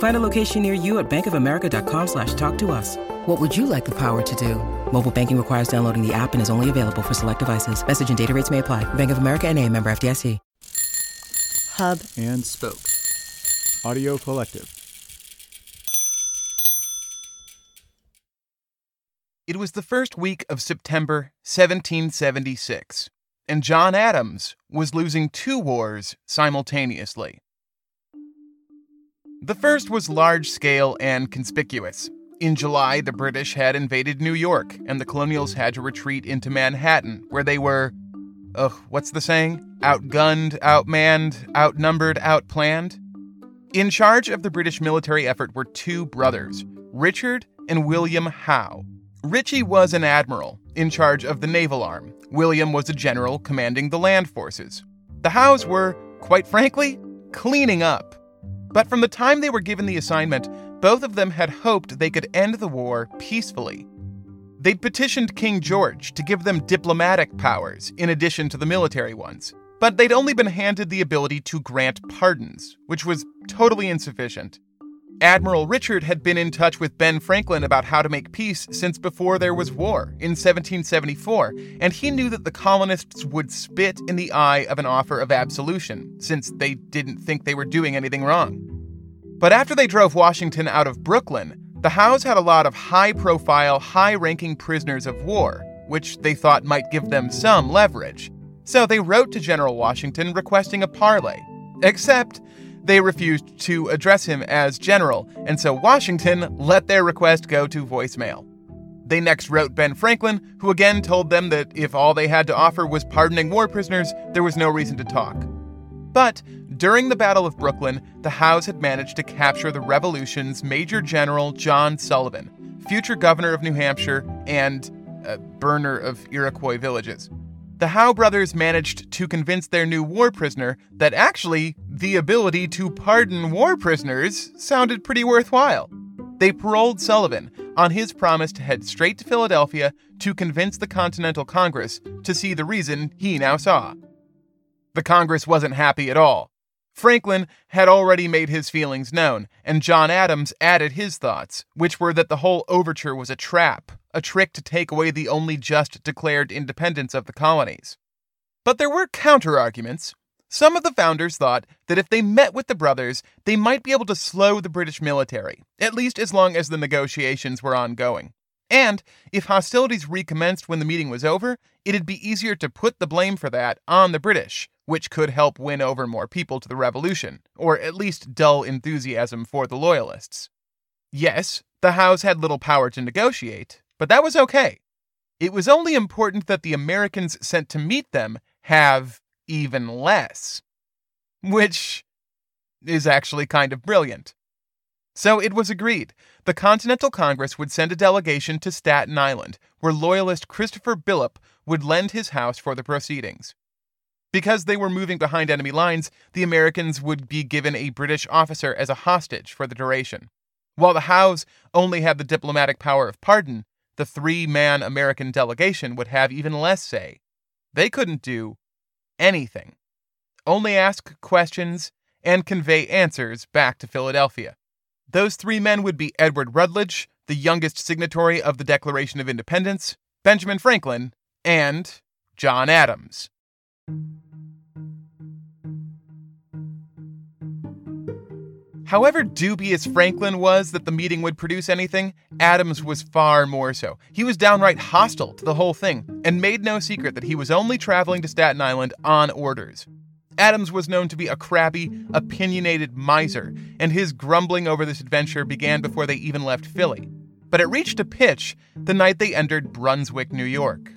Find a location near you at bankofamerica.com slash talk to us. What would you like the power to do? Mobile banking requires downloading the app and is only available for select devices. Message and data rates may apply. Bank of America and a member FDIC. Hub and Spoke. Audio Collective. It was the first week of September 1776, and John Adams was losing two wars simultaneously. The first was large scale and conspicuous. In July, the British had invaded New York, and the colonials had to retreat into Manhattan, where they were, ugh, what's the saying? Outgunned, outmanned, outnumbered, outplanned? In charge of the British military effort were two brothers, Richard and William Howe. Richie was an admiral in charge of the naval arm. William was a general commanding the land forces. The Howes were, quite frankly, cleaning up. But from the time they were given the assignment, both of them had hoped they could end the war peacefully. They'd petitioned King George to give them diplomatic powers in addition to the military ones, but they'd only been handed the ability to grant pardons, which was totally insufficient. Admiral Richard had been in touch with Ben Franklin about how to make peace since before there was war in 1774, and he knew that the colonists would spit in the eye of an offer of absolution, since they didn't think they were doing anything wrong. But after they drove Washington out of Brooklyn, the Howes had a lot of high profile, high ranking prisoners of war, which they thought might give them some leverage. So they wrote to General Washington requesting a parley. Except, they refused to address him as general, and so Washington let their request go to voicemail. They next wrote Ben Franklin, who again told them that if all they had to offer was pardoning war prisoners, there was no reason to talk. But during the Battle of Brooklyn, the Howes had managed to capture the Revolution's Major General John Sullivan, future governor of New Hampshire and a burner of Iroquois villages the Howe brothers managed to convince their new war prisoner that actually the ability to pardon war prisoners sounded pretty worthwhile. They paroled Sullivan on his promise to head straight to Philadelphia to convince the Continental Congress to see the reason he now saw. The Congress wasn't happy at all. Franklin had already made his feelings known, and John Adams added his thoughts, which were that the whole overture was a trap a trick to take away the only just declared independence of the colonies. But there were counter-arguments. Some of the founders thought that if they met with the brothers, they might be able to slow the British military, at least as long as the negotiations were ongoing. And if hostilities recommenced when the meeting was over, it'd be easier to put the blame for that on the British, which could help win over more people to the revolution, or at least dull enthusiasm for the Loyalists. Yes, the Howes had little power to negotiate, but that was okay. It was only important that the Americans sent to meet them have even less. Which is actually kind of brilliant. So it was agreed. The Continental Congress would send a delegation to Staten Island, where Loyalist Christopher Billop would lend his house for the proceedings. Because they were moving behind enemy lines, the Americans would be given a British officer as a hostage for the duration. While the Howes only had the diplomatic power of pardon, the three man American delegation would have even less say. They couldn't do anything, only ask questions and convey answers back to Philadelphia. Those three men would be Edward Rutledge, the youngest signatory of the Declaration of Independence, Benjamin Franklin, and John Adams. However dubious Franklin was that the meeting would produce anything, Adams was far more so. He was downright hostile to the whole thing and made no secret that he was only traveling to Staten Island on orders. Adams was known to be a crabby, opinionated miser, and his grumbling over this adventure began before they even left Philly. But it reached a pitch the night they entered Brunswick, New York.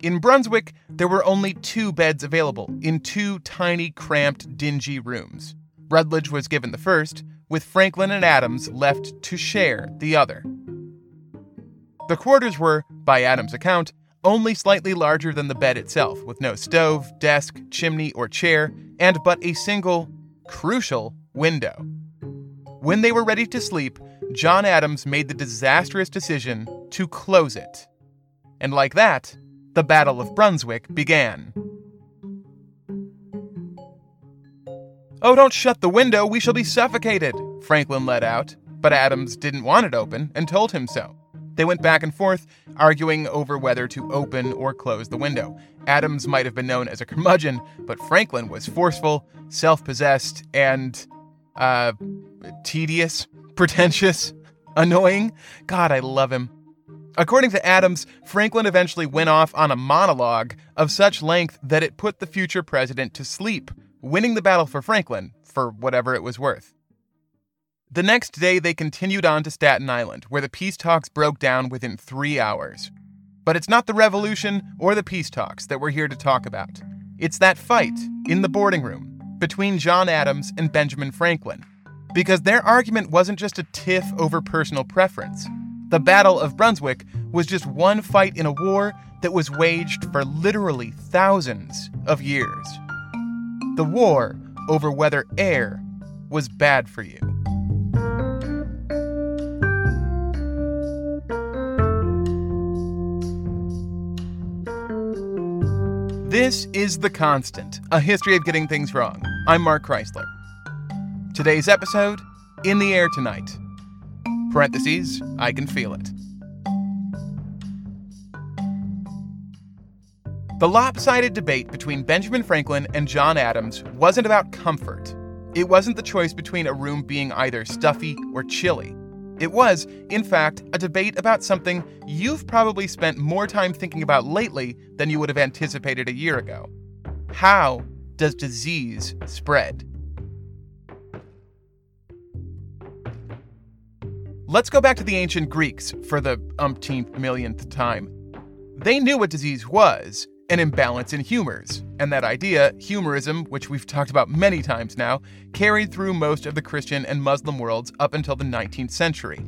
In Brunswick, there were only two beds available in two tiny, cramped, dingy rooms. Rutledge was given the first, with Franklin and Adams left to share the other. The quarters were, by Adams' account, only slightly larger than the bed itself, with no stove, desk, chimney, or chair, and but a single, crucial window. When they were ready to sleep, John Adams made the disastrous decision to close it. And like that, the Battle of Brunswick began. Oh, don't shut the window, we shall be suffocated, Franklin let out, but Adams didn't want it open and told him so. They went back and forth, arguing over whether to open or close the window. Adams might have been known as a curmudgeon, but Franklin was forceful, self possessed, and, uh, tedious, pretentious, annoying. God, I love him. According to Adams, Franklin eventually went off on a monologue of such length that it put the future president to sleep, winning the battle for Franklin for whatever it was worth. The next day, they continued on to Staten Island, where the peace talks broke down within three hours. But it's not the revolution or the peace talks that we're here to talk about. It's that fight in the boarding room between John Adams and Benjamin Franklin. Because their argument wasn't just a tiff over personal preference. The Battle of Brunswick was just one fight in a war that was waged for literally thousands of years. The war over whether air was bad for you. This is The Constant, a history of getting things wrong. I'm Mark Chrisler. Today's episode In the Air Tonight. Parentheses, I can feel it. The lopsided debate between Benjamin Franklin and John Adams wasn't about comfort. It wasn't the choice between a room being either stuffy or chilly. It was, in fact, a debate about something you've probably spent more time thinking about lately than you would have anticipated a year ago. How does disease spread? Let's go back to the ancient Greeks for the umpteenth millionth time. They knew what disease was an imbalance in humors, and that idea, humorism, which we've talked about many times now, carried through most of the Christian and Muslim worlds up until the 19th century.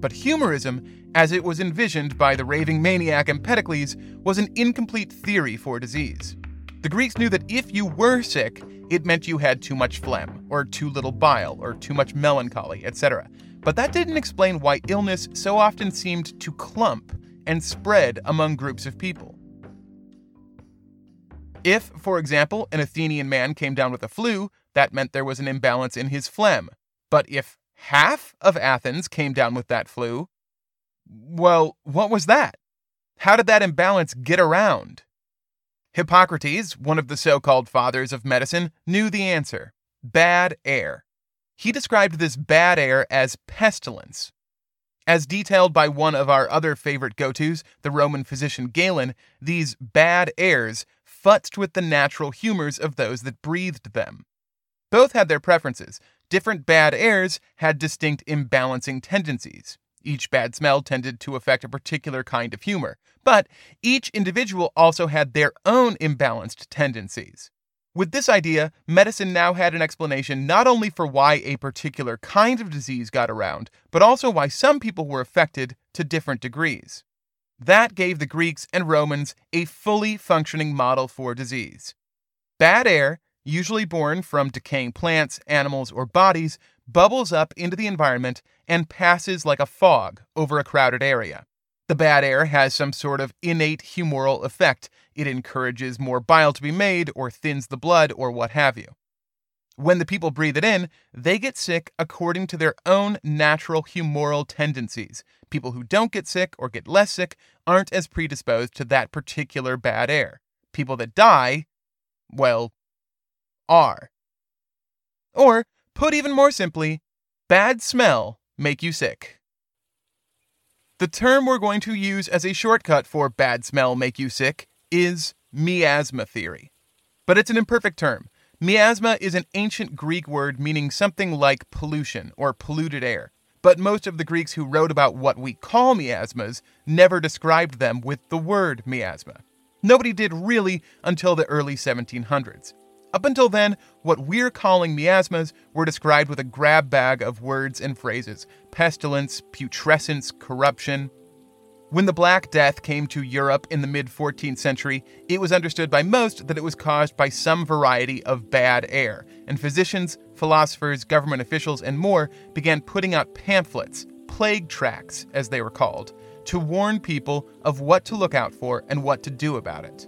But humorism, as it was envisioned by the raving maniac Empedocles, was an incomplete theory for disease. The Greeks knew that if you were sick, it meant you had too much phlegm, or too little bile, or too much melancholy, etc. But that didn't explain why illness so often seemed to clump and spread among groups of people. If, for example, an Athenian man came down with a flu, that meant there was an imbalance in his phlegm. But if half of Athens came down with that flu, well, what was that? How did that imbalance get around? Hippocrates, one of the so called fathers of medicine, knew the answer bad air. He described this bad air as pestilence. As detailed by one of our other favorite go tos, the Roman physician Galen, these bad airs futzed with the natural humors of those that breathed them. Both had their preferences. Different bad airs had distinct imbalancing tendencies. Each bad smell tended to affect a particular kind of humor, but each individual also had their own imbalanced tendencies. With this idea, medicine now had an explanation not only for why a particular kind of disease got around, but also why some people were affected to different degrees. That gave the Greeks and Romans a fully functioning model for disease. Bad air, usually born from decaying plants, animals, or bodies, bubbles up into the environment and passes like a fog over a crowded area. The bad air has some sort of innate humoral effect. It encourages more bile to be made, or thins the blood, or what have you. When the people breathe it in, they get sick according to their own natural humoral tendencies. People who don't get sick or get less sick aren't as predisposed to that particular bad air. People that die, well, are. Or, put even more simply, bad smell make you sick? The term we're going to use as a shortcut for bad smell make you sick is miasma theory. But it's an imperfect term. Miasma is an ancient Greek word meaning something like pollution or polluted air. But most of the Greeks who wrote about what we call miasmas never described them with the word miasma. Nobody did really until the early 1700s. Up until then, what we're calling miasmas were described with a grab bag of words and phrases pestilence, putrescence, corruption. When the Black Death came to Europe in the mid 14th century, it was understood by most that it was caused by some variety of bad air, and physicians, philosophers, government officials, and more began putting out pamphlets, plague tracts as they were called, to warn people of what to look out for and what to do about it.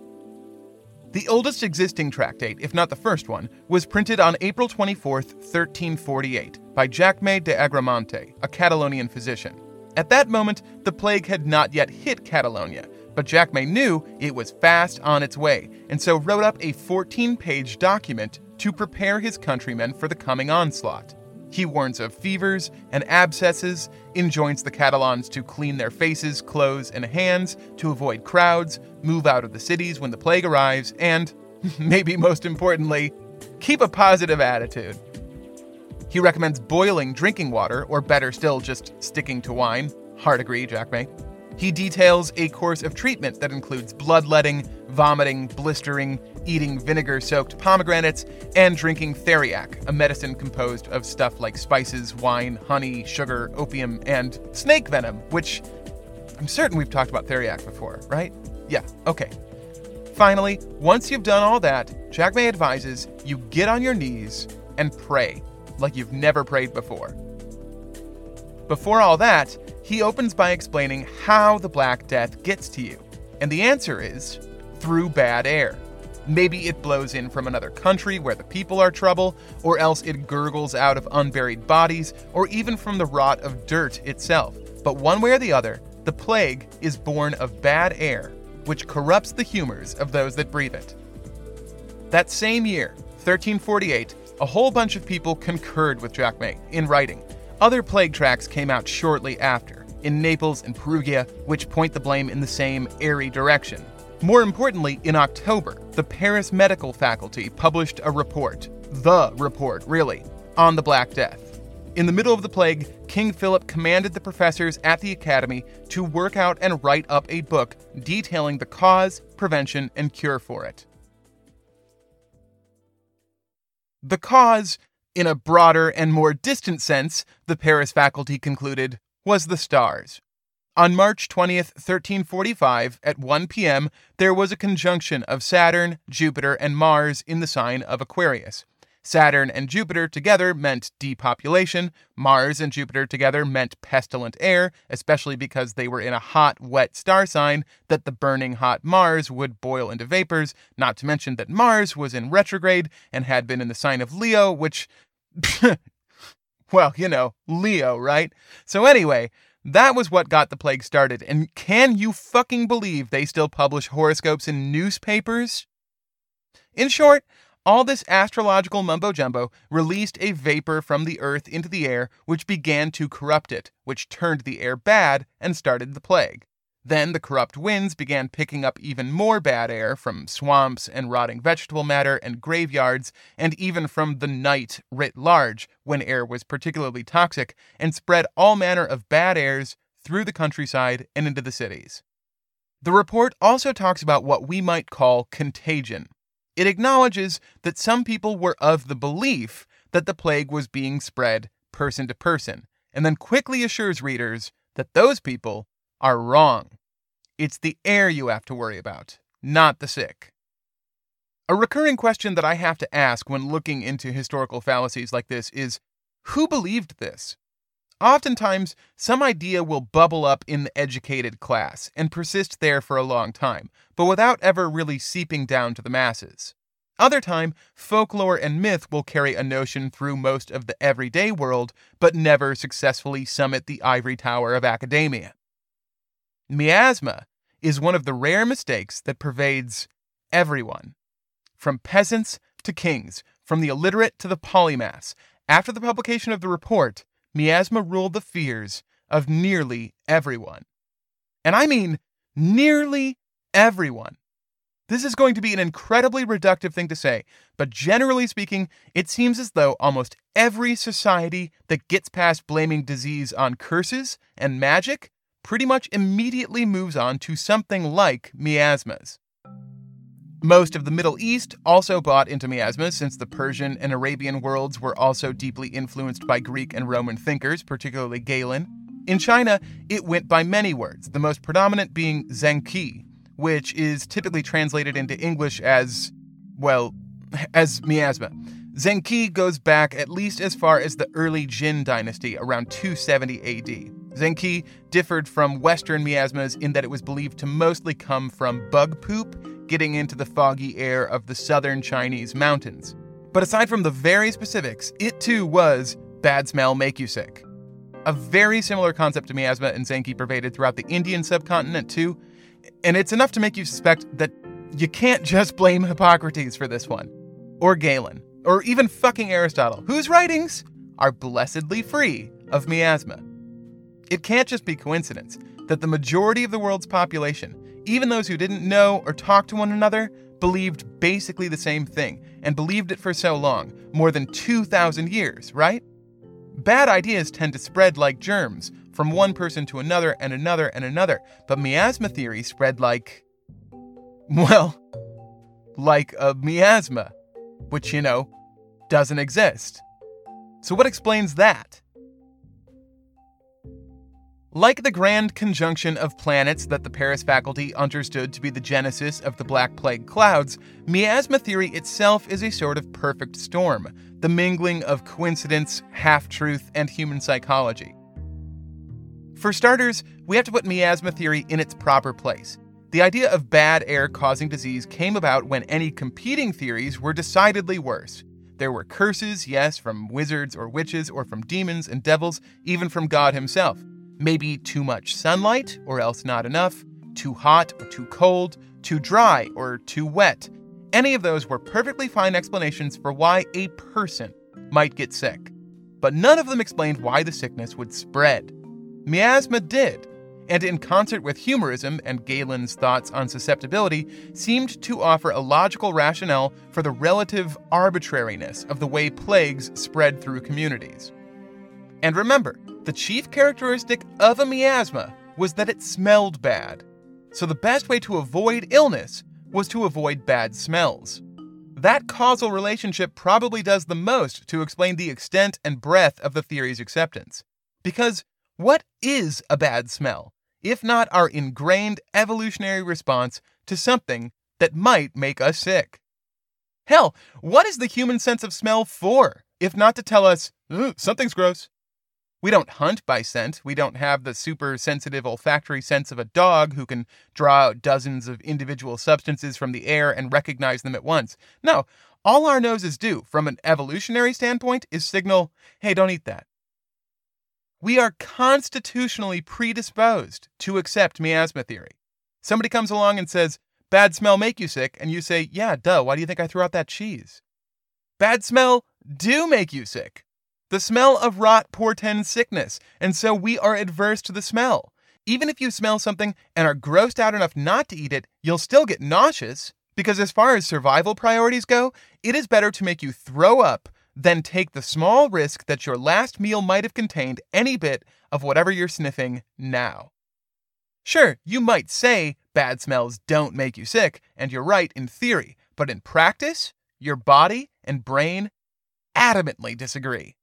The oldest existing tractate, if not the first one, was printed on April 24, 1348, by Jacme de Agramonte, a Catalonian physician. At that moment, the plague had not yet hit Catalonia, but Jacme knew it was fast on its way, and so wrote up a 14 page document to prepare his countrymen for the coming onslaught. He warns of fevers and abscesses, enjoins the Catalans to clean their faces, clothes, and hands to avoid crowds, move out of the cities when the plague arrives, and, maybe most importantly, keep a positive attitude. He recommends boiling drinking water, or better still, just sticking to wine. Hard agree, Jack May. He details a course of treatment that includes bloodletting, vomiting, blistering, eating vinegar soaked pomegranates, and drinking theriac, a medicine composed of stuff like spices, wine, honey, sugar, opium, and snake venom, which I'm certain we've talked about theriac before, right? Yeah, okay. Finally, once you've done all that, Jack May advises you get on your knees and pray like you've never prayed before. Before all that, he opens by explaining how the Black Death gets to you. And the answer is through bad air. Maybe it blows in from another country where the people are trouble, or else it gurgles out of unburied bodies, or even from the rot of dirt itself. But one way or the other, the plague is born of bad air, which corrupts the humors of those that breathe it. That same year, 1348, a whole bunch of people concurred with Jacme in writing. Other plague tracts came out shortly after, in Naples and Perugia, which point the blame in the same airy direction. More importantly, in October, the Paris Medical Faculty published a report, the report, really, on the Black Death. In the middle of the plague, King Philip commanded the professors at the academy to work out and write up a book detailing the cause, prevention, and cure for it. The cause, in a broader and more distant sense, the Paris faculty concluded, was the stars. On March 20th, 1345, at 1 p.m., there was a conjunction of Saturn, Jupiter, and Mars in the sign of Aquarius. Saturn and Jupiter together meant depopulation. Mars and Jupiter together meant pestilent air, especially because they were in a hot, wet star sign that the burning hot Mars would boil into vapors, not to mention that Mars was in retrograde and had been in the sign of Leo, which. well, you know, Leo, right? So, anyway, that was what got the plague started. And can you fucking believe they still publish horoscopes in newspapers? In short, all this astrological mumbo jumbo released a vapor from the earth into the air, which began to corrupt it, which turned the air bad and started the plague. Then the corrupt winds began picking up even more bad air from swamps and rotting vegetable matter and graveyards, and even from the night writ large, when air was particularly toxic, and spread all manner of bad airs through the countryside and into the cities. The report also talks about what we might call contagion, it acknowledges that some people were of the belief that the plague was being spread person to person, and then quickly assures readers that those people are wrong. It's the air you have to worry about, not the sick. A recurring question that I have to ask when looking into historical fallacies like this is who believed this? Oftentimes, some idea will bubble up in the educated class and persist there for a long time, but without ever really seeping down to the masses. Other time, folklore and myth will carry a notion through most of the everyday world, but never successfully summit the ivory tower of academia. Miasma is one of the rare mistakes that pervades everyone. From peasants to kings, from the illiterate to the polymaths, after the publication of the report, miasma ruled the fears of nearly everyone. And I mean nearly everyone. This is going to be an incredibly reductive thing to say, but generally speaking, it seems as though almost every society that gets past blaming disease on curses and magic pretty much immediately moves on to something like miasmas. Most of the Middle East also bought into miasma, since the Persian and Arabian worlds were also deeply influenced by Greek and Roman thinkers, particularly Galen. In China, it went by many words, the most predominant being zhengqi, which is typically translated into English as, well, as miasma. Zhengqi goes back at least as far as the early Jin dynasty, around 270 AD. Zhengqi differed from Western miasmas in that it was believed to mostly come from bug poop getting into the foggy air of the southern Chinese mountains. But aside from the very specifics, it too was bad smell make you sick. A very similar concept to miasma and Zhengqi pervaded throughout the Indian subcontinent too, and it's enough to make you suspect that you can't just blame Hippocrates for this one, or Galen, or even fucking Aristotle, whose writings are blessedly free of miasma. It can't just be coincidence that the majority of the world's population, even those who didn't know or talk to one another, believed basically the same thing, and believed it for so long more than 2,000 years, right? Bad ideas tend to spread like germs, from one person to another and another and another. But miasma theory spread like, well, like a miasma, which, you know, doesn't exist. So, what explains that? Like the grand conjunction of planets that the Paris faculty understood to be the genesis of the Black Plague clouds, miasma theory itself is a sort of perfect storm, the mingling of coincidence, half truth, and human psychology. For starters, we have to put miasma theory in its proper place. The idea of bad air causing disease came about when any competing theories were decidedly worse. There were curses, yes, from wizards or witches, or from demons and devils, even from God himself. Maybe too much sunlight, or else not enough, too hot or too cold, too dry or too wet. Any of those were perfectly fine explanations for why a person might get sick. But none of them explained why the sickness would spread. Miasma did, and in concert with humorism and Galen's thoughts on susceptibility, seemed to offer a logical rationale for the relative arbitrariness of the way plagues spread through communities. And remember, the chief characteristic of a miasma was that it smelled bad. So the best way to avoid illness was to avoid bad smells. That causal relationship probably does the most to explain the extent and breadth of the theory's acceptance. Because what is a bad smell, if not our ingrained evolutionary response to something that might make us sick? Hell, what is the human sense of smell for, if not to tell us, something's gross? We don't hunt by scent. We don't have the super sensitive olfactory sense of a dog who can draw out dozens of individual substances from the air and recognize them at once. No, all our noses do, from an evolutionary standpoint, is signal, hey, don't eat that. We are constitutionally predisposed to accept miasma theory. Somebody comes along and says, Bad smell make you sick, and you say, Yeah, duh, why do you think I threw out that cheese? Bad smell do make you sick. The smell of rot portends sickness, and so we are adverse to the smell. Even if you smell something and are grossed out enough not to eat it, you'll still get nauseous, because as far as survival priorities go, it is better to make you throw up than take the small risk that your last meal might have contained any bit of whatever you're sniffing now. Sure, you might say bad smells don't make you sick, and you're right in theory, but in practice, your body and brain adamantly disagree.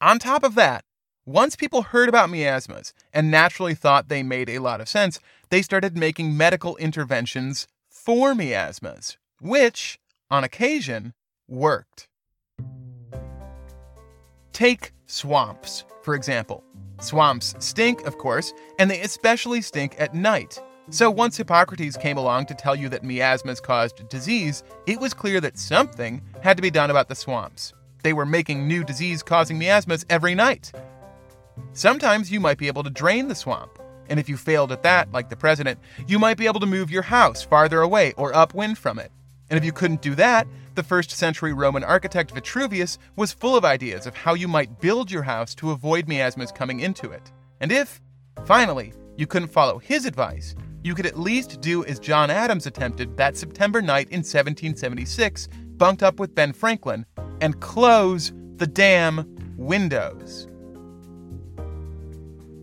On top of that, once people heard about miasmas and naturally thought they made a lot of sense, they started making medical interventions for miasmas, which, on occasion, worked. Take swamps, for example. Swamps stink, of course, and they especially stink at night. So once Hippocrates came along to tell you that miasmas caused disease, it was clear that something had to be done about the swamps. They were making new disease causing miasmas every night. Sometimes you might be able to drain the swamp, and if you failed at that, like the president, you might be able to move your house farther away or upwind from it. And if you couldn't do that, the first century Roman architect Vitruvius was full of ideas of how you might build your house to avoid miasmas coming into it. And if, finally, you couldn't follow his advice, you could at least do as John Adams attempted that September night in 1776, bunked up with Ben Franklin, and close the damn windows.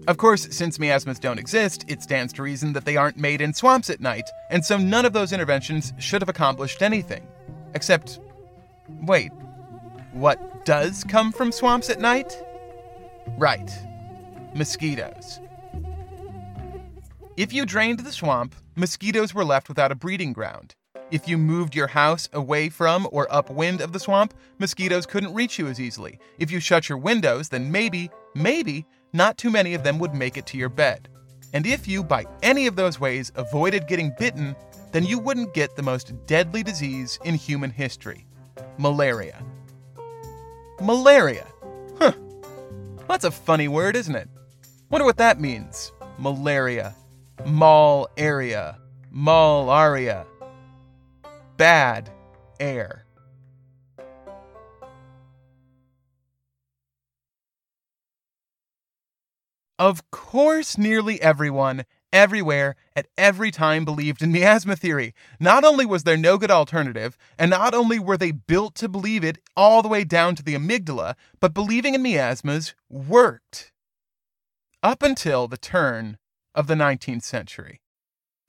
Of course, since miasmas don't exist, it stands to reason that they aren't made in swamps at night, and so none of those interventions should have accomplished anything. Except, wait, what does come from swamps at night? Right, mosquitoes. If you drained the swamp, mosquitoes were left without a breeding ground. If you moved your house away from or upwind of the swamp, mosquitoes couldn't reach you as easily. If you shut your windows, then maybe, maybe, not too many of them would make it to your bed. And if you, by any of those ways, avoided getting bitten, then you wouldn't get the most deadly disease in human history malaria. Malaria. Huh. That's a funny word, isn't it? Wonder what that means. Malaria. Mall area. Malaria. Bad air. Of course, nearly everyone, everywhere, at every time believed in miasma theory. Not only was there no good alternative, and not only were they built to believe it all the way down to the amygdala, but believing in miasmas worked. Up until the turn of the 19th century.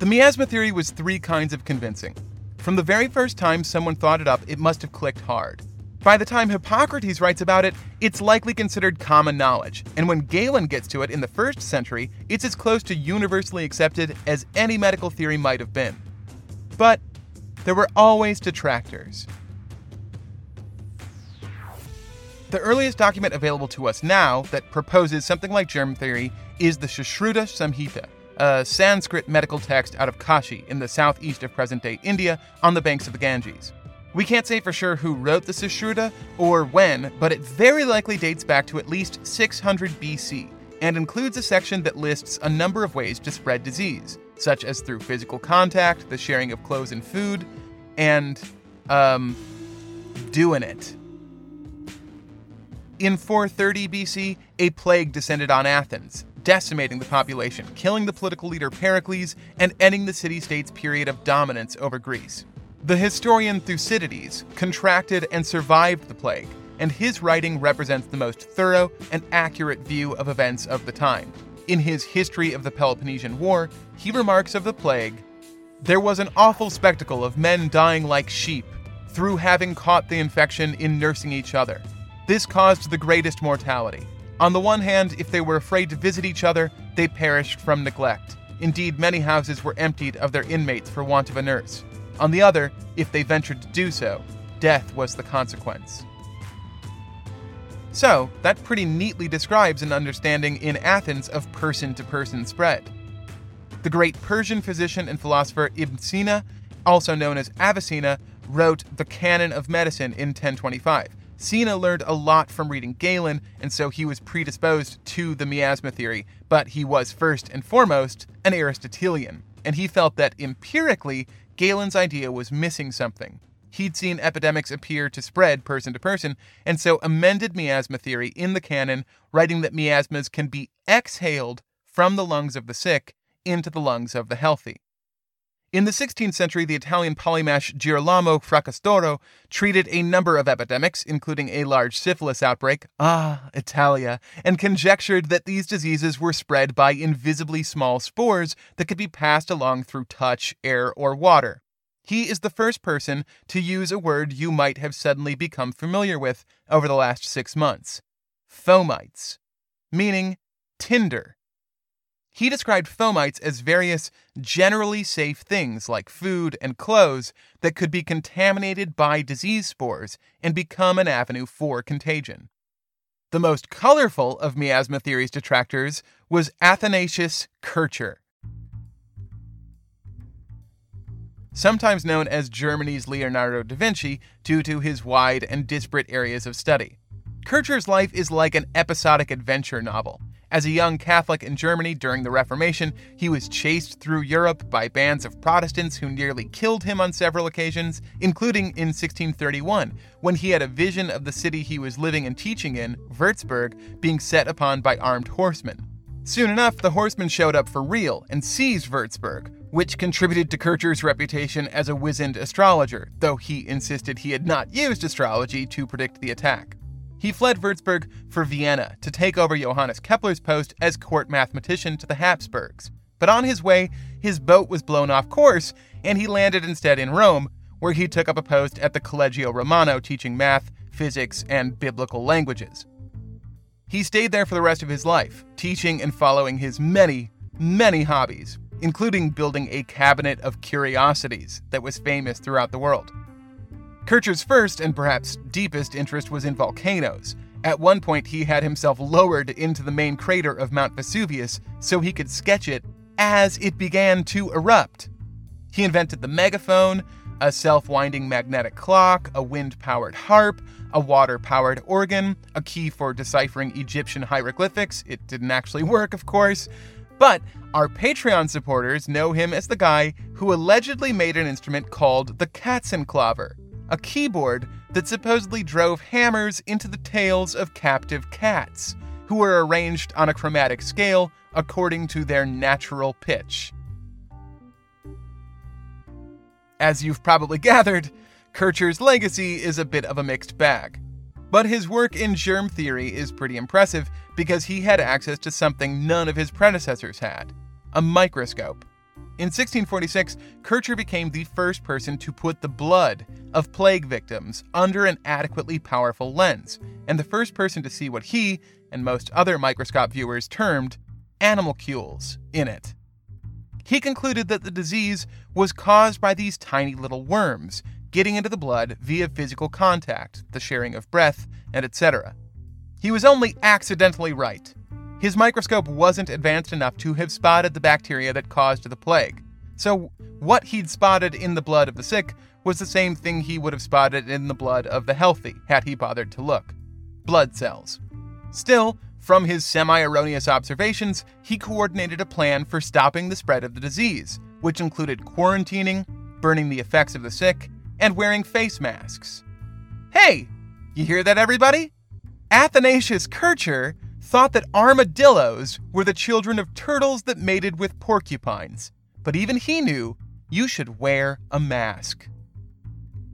The miasma theory was three kinds of convincing. From the very first time someone thought it up, it must have clicked hard. By the time Hippocrates writes about it, it's likely considered common knowledge, and when Galen gets to it in the first century, it's as close to universally accepted as any medical theory might have been. But there were always detractors. The earliest document available to us now that proposes something like germ theory is the Sushruta Samhita, a Sanskrit medical text out of Kashi in the southeast of present day India on the banks of the Ganges. We can't say for sure who wrote the Sushruta or when, but it very likely dates back to at least 600 BC and includes a section that lists a number of ways to spread disease, such as through physical contact, the sharing of clothes and food, and, um, doing it. In 430 BC, a plague descended on Athens, decimating the population, killing the political leader Pericles, and ending the city state's period of dominance over Greece. The historian Thucydides contracted and survived the plague, and his writing represents the most thorough and accurate view of events of the time. In his History of the Peloponnesian War, he remarks of the plague There was an awful spectacle of men dying like sheep through having caught the infection in nursing each other. This caused the greatest mortality. On the one hand, if they were afraid to visit each other, they perished from neglect. Indeed, many houses were emptied of their inmates for want of a nurse. On the other, if they ventured to do so, death was the consequence. So, that pretty neatly describes an understanding in Athens of person to person spread. The great Persian physician and philosopher Ibn Sina, also known as Avicenna, wrote the Canon of Medicine in 1025. Sina learned a lot from reading Galen, and so he was predisposed to the miasma theory, but he was first and foremost an Aristotelian, and he felt that empirically, Galen's idea was missing something. He'd seen epidemics appear to spread person to person, and so amended miasma theory in the canon, writing that miasmas can be exhaled from the lungs of the sick into the lungs of the healthy. In the 16th century, the Italian polymath Girolamo Fracastoro treated a number of epidemics, including a large syphilis outbreak, ah, Italia, and conjectured that these diseases were spread by invisibly small spores that could be passed along through touch, air, or water. He is the first person to use a word you might have suddenly become familiar with over the last six months fomites, meaning tinder. He described fomites as various generally safe things like food and clothes that could be contaminated by disease spores and become an avenue for contagion. The most colorful of miasma theory's detractors was Athanasius Kircher. Sometimes known as Germany's Leonardo da Vinci due to his wide and disparate areas of study. Kircher's life is like an episodic adventure novel. As a young Catholic in Germany during the Reformation, he was chased through Europe by bands of Protestants who nearly killed him on several occasions, including in 1631, when he had a vision of the city he was living and teaching in, Würzburg, being set upon by armed horsemen. Soon enough, the horsemen showed up for real and seized Würzburg, which contributed to Kircher's reputation as a wizened astrologer, though he insisted he had not used astrology to predict the attack. He fled Würzburg for Vienna to take over Johannes Kepler's post as court mathematician to the Habsburgs. But on his way, his boat was blown off course, and he landed instead in Rome, where he took up a post at the Collegio Romano teaching math, physics, and biblical languages. He stayed there for the rest of his life, teaching and following his many, many hobbies, including building a cabinet of curiosities that was famous throughout the world. Kircher's first and perhaps deepest interest was in volcanoes. At one point, he had himself lowered into the main crater of Mount Vesuvius so he could sketch it as it began to erupt. He invented the megaphone, a self winding magnetic clock, a wind powered harp, a water powered organ, a key for deciphering Egyptian hieroglyphics. It didn't actually work, of course. But our Patreon supporters know him as the guy who allegedly made an instrument called the Katzenklavier a keyboard that supposedly drove hammers into the tails of captive cats, who were arranged on a chromatic scale according to their natural pitch. As you've probably gathered, Kircher's legacy is a bit of a mixed bag. But his work in germ theory is pretty impressive because he had access to something none of his predecessors had a microscope. In 1646, Kircher became the first person to put the blood of plague victims under an adequately powerful lens, and the first person to see what he and most other microscope viewers termed animalcules in it. He concluded that the disease was caused by these tiny little worms getting into the blood via physical contact, the sharing of breath, and etc. He was only accidentally right. His microscope wasn't advanced enough to have spotted the bacteria that caused the plague. So, what he'd spotted in the blood of the sick was the same thing he would have spotted in the blood of the healthy had he bothered to look blood cells. Still, from his semi erroneous observations, he coordinated a plan for stopping the spread of the disease, which included quarantining, burning the effects of the sick, and wearing face masks. Hey, you hear that, everybody? Athanasius Kircher thought that armadillos were the children of turtles that mated with porcupines. But even he knew you should wear a mask.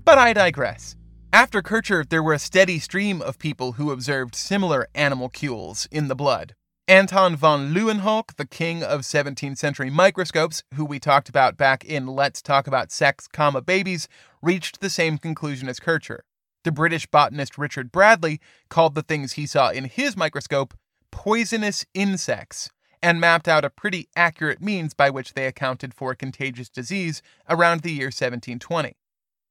But I digress. After Kircher, there were a steady stream of people who observed similar animalcules in the blood. Anton von Leeuwenhoek, the king of 17th century microscopes, who we talked about back in Let's Talk About Sex, comma Babies, reached the same conclusion as Kircher. The British botanist Richard Bradley called the things he saw in his microscope poisonous insects and mapped out a pretty accurate means by which they accounted for contagious disease around the year 1720.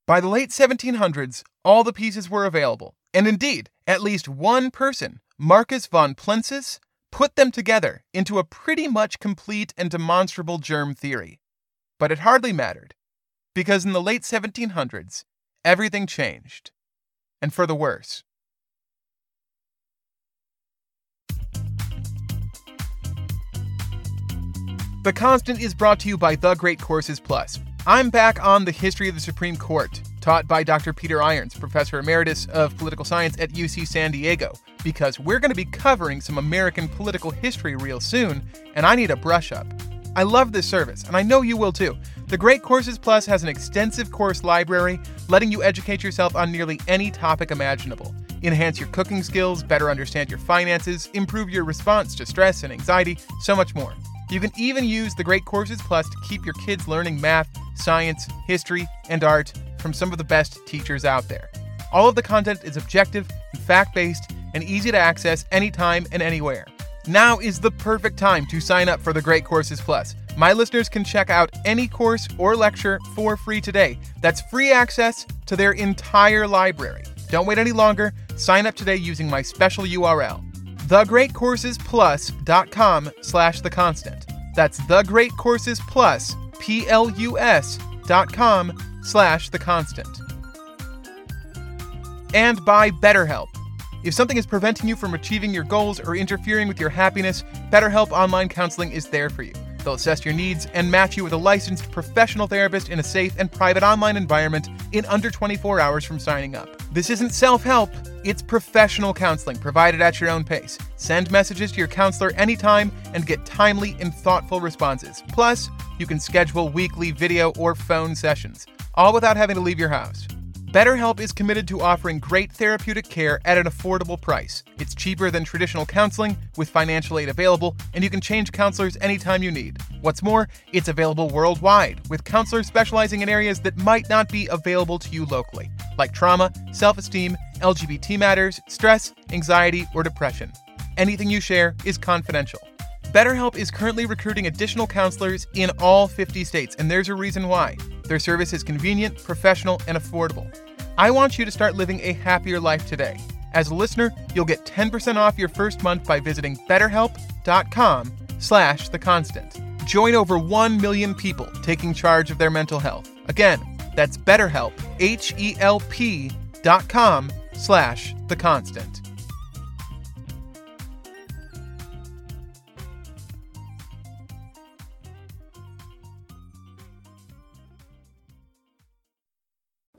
By the late 1700s, all the pieces were available, and indeed, at least one person, Marcus von Plenciz, put them together into a pretty much complete and demonstrable germ theory. But it hardly mattered, because in the late 1700s, everything changed, and for the worse. The Constant is brought to you by The Great Courses Plus. I'm back on the history of the Supreme Court, taught by Dr. Peter Irons, Professor Emeritus of Political Science at UC San Diego, because we're going to be covering some American political history real soon, and I need a brush up. I love this service, and I know you will too. The Great Courses Plus has an extensive course library, letting you educate yourself on nearly any topic imaginable. Enhance your cooking skills, better understand your finances, improve your response to stress and anxiety, so much more. You can even use the Great Courses Plus to keep your kids learning math, science, history, and art from some of the best teachers out there. All of the content is objective and fact based and easy to access anytime and anywhere. Now is the perfect time to sign up for the Great Courses Plus. My listeners can check out any course or lecture for free today. That's free access to their entire library. Don't wait any longer. Sign up today using my special URL, thegreatcoursesplus.com slash the constant. That's thegreatcoursesplus, P-L-U-S dot com slash the constant. And by BetterHelp. If something is preventing you from achieving your goals or interfering with your happiness, BetterHelp Online Counseling is there for you. They'll assess your needs and match you with a licensed professional therapist in a safe and private online environment in under 24 hours from signing up. This isn't self help, it's professional counseling provided at your own pace. Send messages to your counselor anytime and get timely and thoughtful responses. Plus, you can schedule weekly video or phone sessions, all without having to leave your house. BetterHelp is committed to offering great therapeutic care at an affordable price. It's cheaper than traditional counseling, with financial aid available, and you can change counselors anytime you need. What's more, it's available worldwide, with counselors specializing in areas that might not be available to you locally, like trauma, self esteem, LGBT matters, stress, anxiety, or depression. Anything you share is confidential. BetterHelp is currently recruiting additional counselors in all 50 states, and there's a reason why. Their service is convenient, professional, and affordable. I want you to start living a happier life today. As a listener, you'll get 10% off your first month by visiting betterhelp.com slash the constant. Join over 1 million people taking charge of their mental health. Again, that's betterhelp, H-E-L-P dot com slash the constant.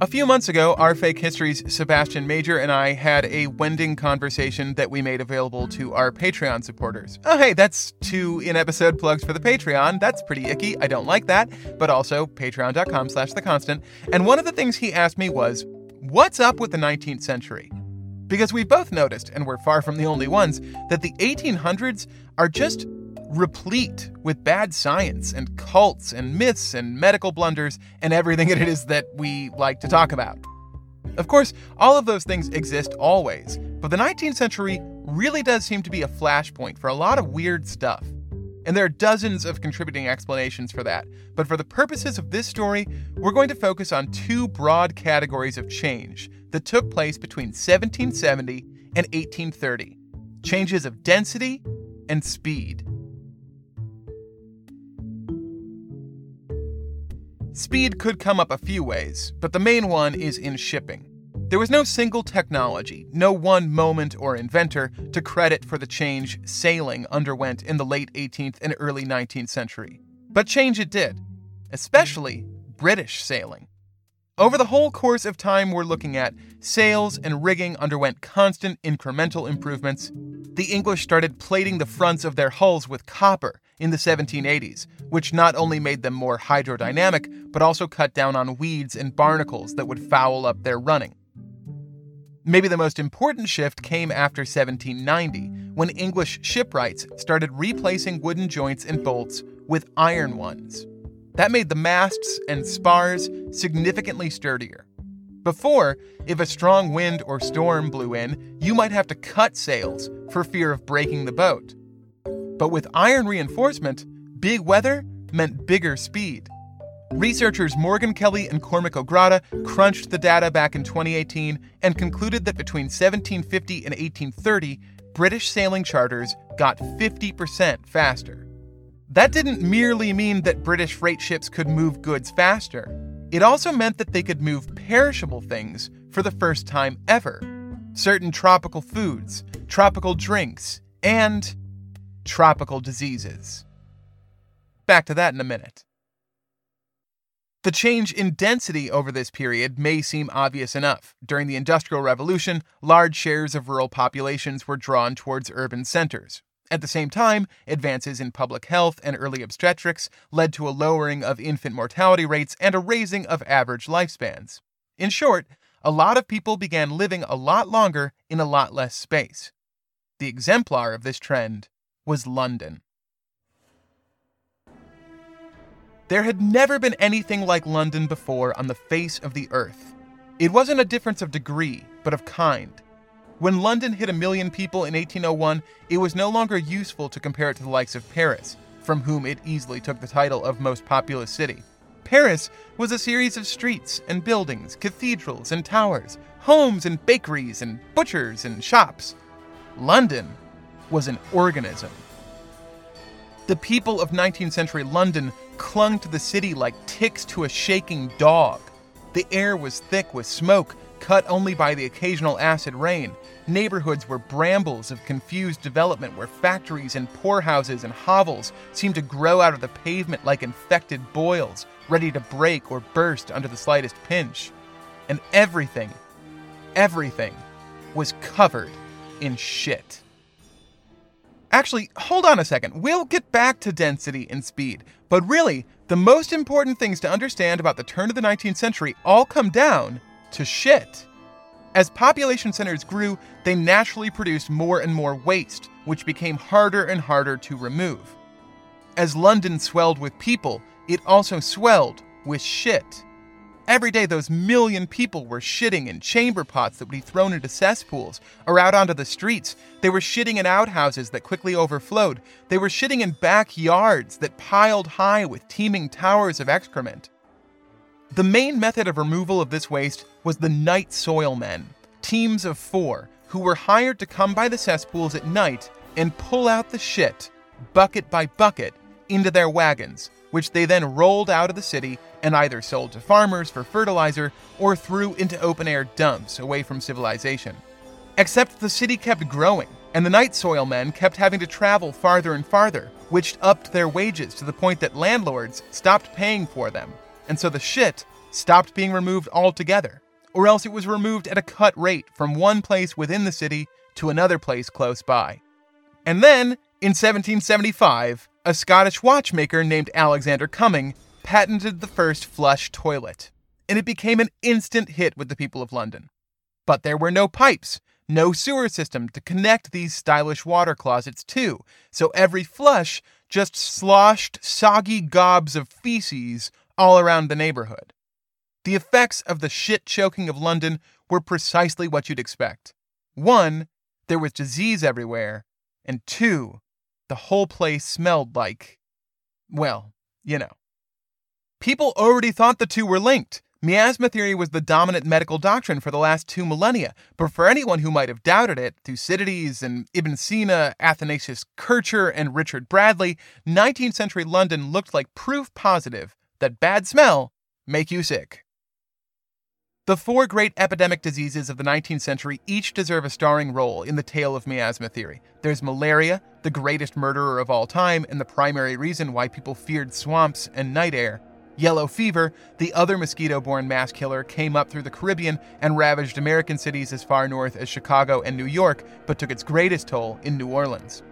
A few months ago, our Fake Histories Sebastian Major and I had a wending conversation that we made available to our Patreon supporters. Oh, hey, that's two in-episode plugs for the Patreon. That's pretty icky. I don't like that. But also patreon.com slash the constant. And one of the things he asked me was, what's up with the 19th century? Because we both noticed, and we're far from the only ones, that the 1800s are just replete with bad science and cults and myths and medical blunders and everything it is that we like to talk about. Of course, all of those things exist always, but the 19th century really does seem to be a flashpoint for a lot of weird stuff. And there are dozens of contributing explanations for that. But for the purposes of this story, we're going to focus on two broad categories of change that took place between 1770 and 1830 changes of density and speed. Speed could come up a few ways, but the main one is in shipping. There was no single technology, no one moment or inventor to credit for the change sailing underwent in the late 18th and early 19th century. But change it did, especially British sailing. Over the whole course of time we're looking at, sails and rigging underwent constant incremental improvements. The English started plating the fronts of their hulls with copper in the 1780s, which not only made them more hydrodynamic, but also cut down on weeds and barnacles that would foul up their running. Maybe the most important shift came after 1790, when English shipwrights started replacing wooden joints and bolts with iron ones. That made the masts and spars significantly sturdier. Before, if a strong wind or storm blew in, you might have to cut sails for fear of breaking the boat. But with iron reinforcement, big weather meant bigger speed. Researchers Morgan Kelly and Cormac O'Grada crunched the data back in 2018 and concluded that between 1750 and 1830, British sailing charters got 50% faster. That didn't merely mean that British freight ships could move goods faster, it also meant that they could move perishable things for the first time ever certain tropical foods, tropical drinks, and tropical diseases. Back to that in a minute. The change in density over this period may seem obvious enough. During the Industrial Revolution, large shares of rural populations were drawn towards urban centers. At the same time, advances in public health and early obstetrics led to a lowering of infant mortality rates and a raising of average lifespans. In short, a lot of people began living a lot longer in a lot less space. The exemplar of this trend was London. There had never been anything like London before on the face of the earth. It wasn't a difference of degree, but of kind. When London hit a million people in 1801, it was no longer useful to compare it to the likes of Paris, from whom it easily took the title of most populous city. Paris was a series of streets and buildings, cathedrals and towers, homes and bakeries and butchers and shops. London was an organism. The people of 19th century London clung to the city like ticks to a shaking dog. The air was thick with smoke, cut only by the occasional acid rain. Neighborhoods were brambles of confused development where factories and poorhouses and hovels seemed to grow out of the pavement like infected boils, ready to break or burst under the slightest pinch. And everything, everything was covered in shit. Actually, hold on a second. We'll get back to density and speed. But really, the most important things to understand about the turn of the 19th century all come down to shit. As population centers grew, they naturally produced more and more waste, which became harder and harder to remove. As London swelled with people, it also swelled with shit. Every day, those million people were shitting in chamber pots that would be thrown into cesspools or out onto the streets. They were shitting in outhouses that quickly overflowed. They were shitting in backyards that piled high with teeming towers of excrement. The main method of removal of this waste was the night soil men, teams of four, who were hired to come by the cesspools at night and pull out the shit, bucket by bucket, into their wagons, which they then rolled out of the city and either sold to farmers for fertilizer or threw into open air dumps away from civilization. Except the city kept growing, and the night soil men kept having to travel farther and farther, which upped their wages to the point that landlords stopped paying for them, and so the shit stopped being removed altogether, or else it was removed at a cut rate from one place within the city to another place close by. And then, in 1775, a Scottish watchmaker named Alexander Cumming patented the first flush toilet, and it became an instant hit with the people of London. But there were no pipes, no sewer system to connect these stylish water closets to, so every flush just sloshed soggy gobs of feces all around the neighborhood. The effects of the shit choking of London were precisely what you'd expect. One, there was disease everywhere, and two, the whole place smelled like, well, you know. People already thought the two were linked. Miasma theory was the dominant medical doctrine for the last two millennia, but for anyone who might have doubted it, Thucydides and Ibn Sina, Athanasius Kircher, and Richard Bradley, 19th century London looked like proof positive that bad smell make you sick. The four great epidemic diseases of the 19th century each deserve a starring role in the tale of miasma theory. There's malaria, the greatest murderer of all time and the primary reason why people feared swamps and night air. Yellow fever, the other mosquito borne mass killer, came up through the Caribbean and ravaged American cities as far north as Chicago and New York, but took its greatest toll in New Orleans.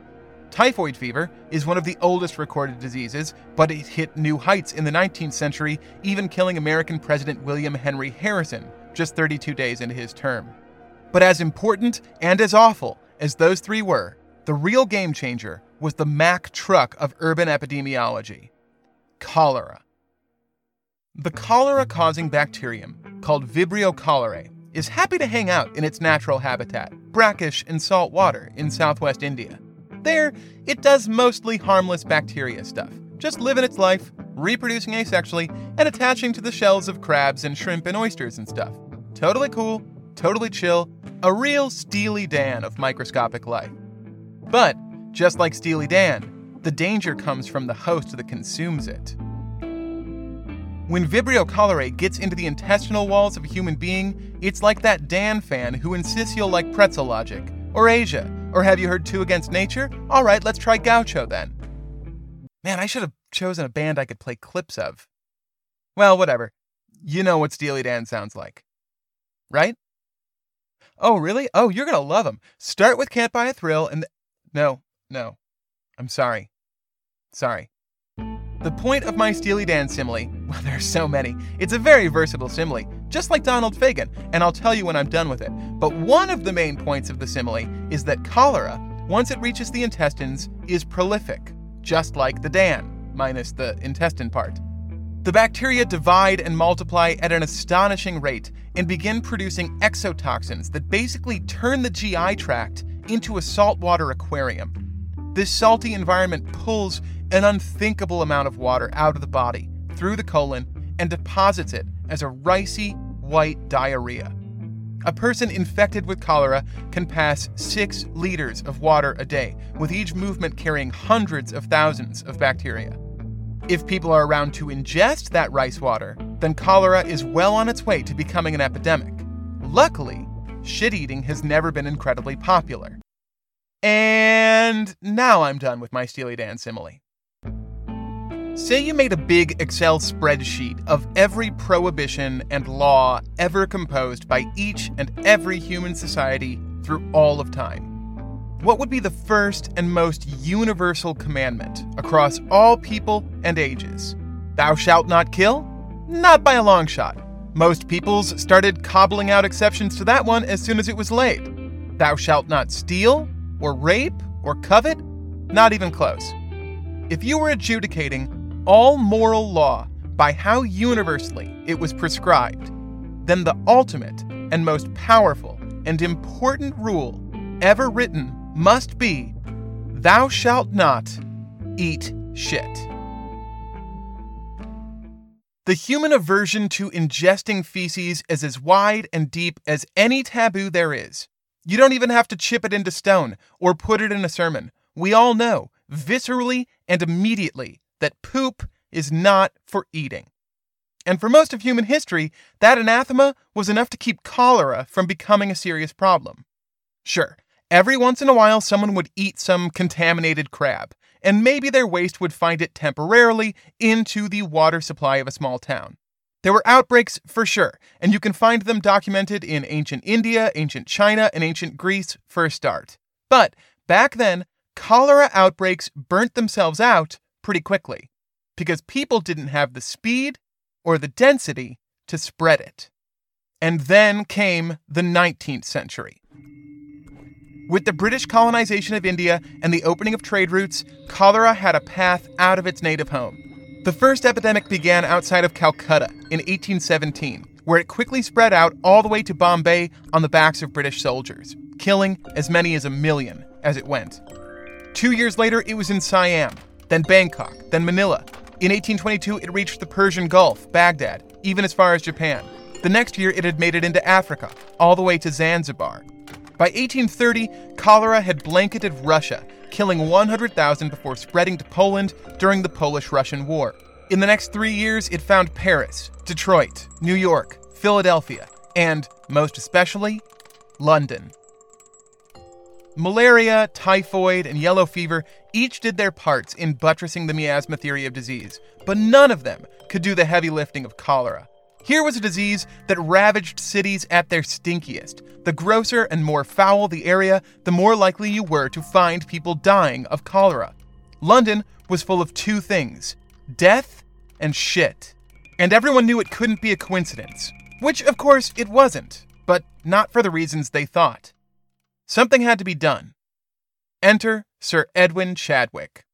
Typhoid fever is one of the oldest recorded diseases, but it hit new heights in the 19th century, even killing American President William Henry Harrison just 32 days into his term. But as important and as awful as those three were, the real game changer was the Mack truck of urban epidemiology cholera. The cholera causing bacterium, called Vibrio cholerae, is happy to hang out in its natural habitat, brackish and salt water in southwest India. There, it does mostly harmless bacteria stuff, just living its life, reproducing asexually, and attaching to the shells of crabs and shrimp and oysters and stuff. Totally cool, totally chill, a real Steely Dan of microscopic life. But, just like Steely Dan, the danger comes from the host that consumes it. When Vibrio cholerae gets into the intestinal walls of a human being, it's like that Dan fan who insists you'll like pretzel logic, or Aja, or have you heard Two Against Nature? All right, let's try Gaucho then. Man, I should have chosen a band I could play clips of. Well, whatever. You know what Steely Dan sounds like. Right? Oh, really? Oh, you're going to love them. Start with Can't Buy a Thrill and. Th- no, no. I'm sorry. Sorry. The point of my Steely Dan simile, well, there are so many, it's a very versatile simile, just like Donald Fagen, and I'll tell you when I'm done with it. But one of the main points of the simile is that cholera, once it reaches the intestines, is prolific, just like the Dan, minus the intestine part. The bacteria divide and multiply at an astonishing rate and begin producing exotoxins that basically turn the GI tract into a saltwater aquarium. This salty environment pulls an unthinkable amount of water out of the body, through the colon, and deposits it as a ricey, white diarrhea. A person infected with cholera can pass six liters of water a day, with each movement carrying hundreds of thousands of bacteria. If people are around to ingest that rice water, then cholera is well on its way to becoming an epidemic. Luckily, shit eating has never been incredibly popular. And now I'm done with my Steely Dan simile. Say you made a big Excel spreadsheet of every prohibition and law ever composed by each and every human society through all of time. What would be the first and most universal commandment across all people and ages? Thou shalt not kill? Not by a long shot. Most peoples started cobbling out exceptions to that one as soon as it was laid. Thou shalt not steal, or rape, or covet? Not even close. If you were adjudicating all moral law by how universally it was prescribed, then the ultimate and most powerful and important rule ever written must be Thou shalt not eat shit. The human aversion to ingesting feces is as wide and deep as any taboo there is. You don't even have to chip it into stone or put it in a sermon. We all know, viscerally and immediately, that poop is not for eating. And for most of human history, that anathema was enough to keep cholera from becoming a serious problem. Sure, every once in a while someone would eat some contaminated crab, and maybe their waste would find it temporarily into the water supply of a small town. There were outbreaks for sure, and you can find them documented in ancient India, ancient China, and ancient Greece for a start. But back then, cholera outbreaks burnt themselves out pretty quickly because people didn't have the speed or the density to spread it. And then came the 19th century. With the British colonization of India and the opening of trade routes, cholera had a path out of its native home. The first epidemic began outside of Calcutta in 1817, where it quickly spread out all the way to Bombay on the backs of British soldiers, killing as many as a million as it went. Two years later, it was in Siam, then Bangkok, then Manila, in 1822, it reached the Persian Gulf, Baghdad, even as far as Japan. The next year, it had made it into Africa, all the way to Zanzibar. By 1830, cholera had blanketed Russia, killing 100,000 before spreading to Poland during the Polish Russian War. In the next three years, it found Paris, Detroit, New York, Philadelphia, and, most especially, London. Malaria, typhoid, and yellow fever each did their parts in buttressing the miasma theory of disease, but none of them could do the heavy lifting of cholera. Here was a disease that ravaged cities at their stinkiest. The grosser and more foul the area, the more likely you were to find people dying of cholera. London was full of two things death and shit. And everyone knew it couldn't be a coincidence. Which, of course, it wasn't, but not for the reasons they thought. Something had to be done. Enter Sir Edwin Chadwick.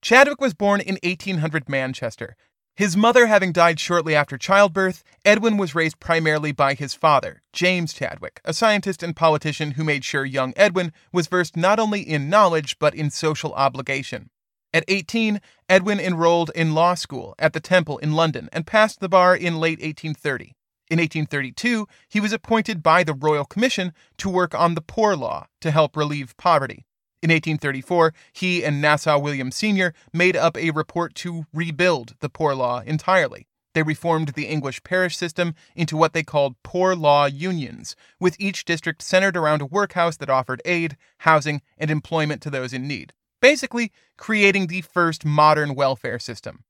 Chadwick was born in 1800 Manchester. His mother having died shortly after childbirth, Edwin was raised primarily by his father, James Chadwick, a scientist and politician who made sure young Edwin was versed not only in knowledge but in social obligation. At 18, Edwin enrolled in law school at the Temple in London and passed the bar in late 1830. In 1832, he was appointed by the Royal Commission to work on the Poor Law to help relieve poverty. In 1834, he and Nassau William Senior made up a report to rebuild the Poor Law entirely. They reformed the English parish system into what they called poor law unions, with each district centered around a workhouse that offered aid, housing, and employment to those in need, basically creating the first modern welfare system.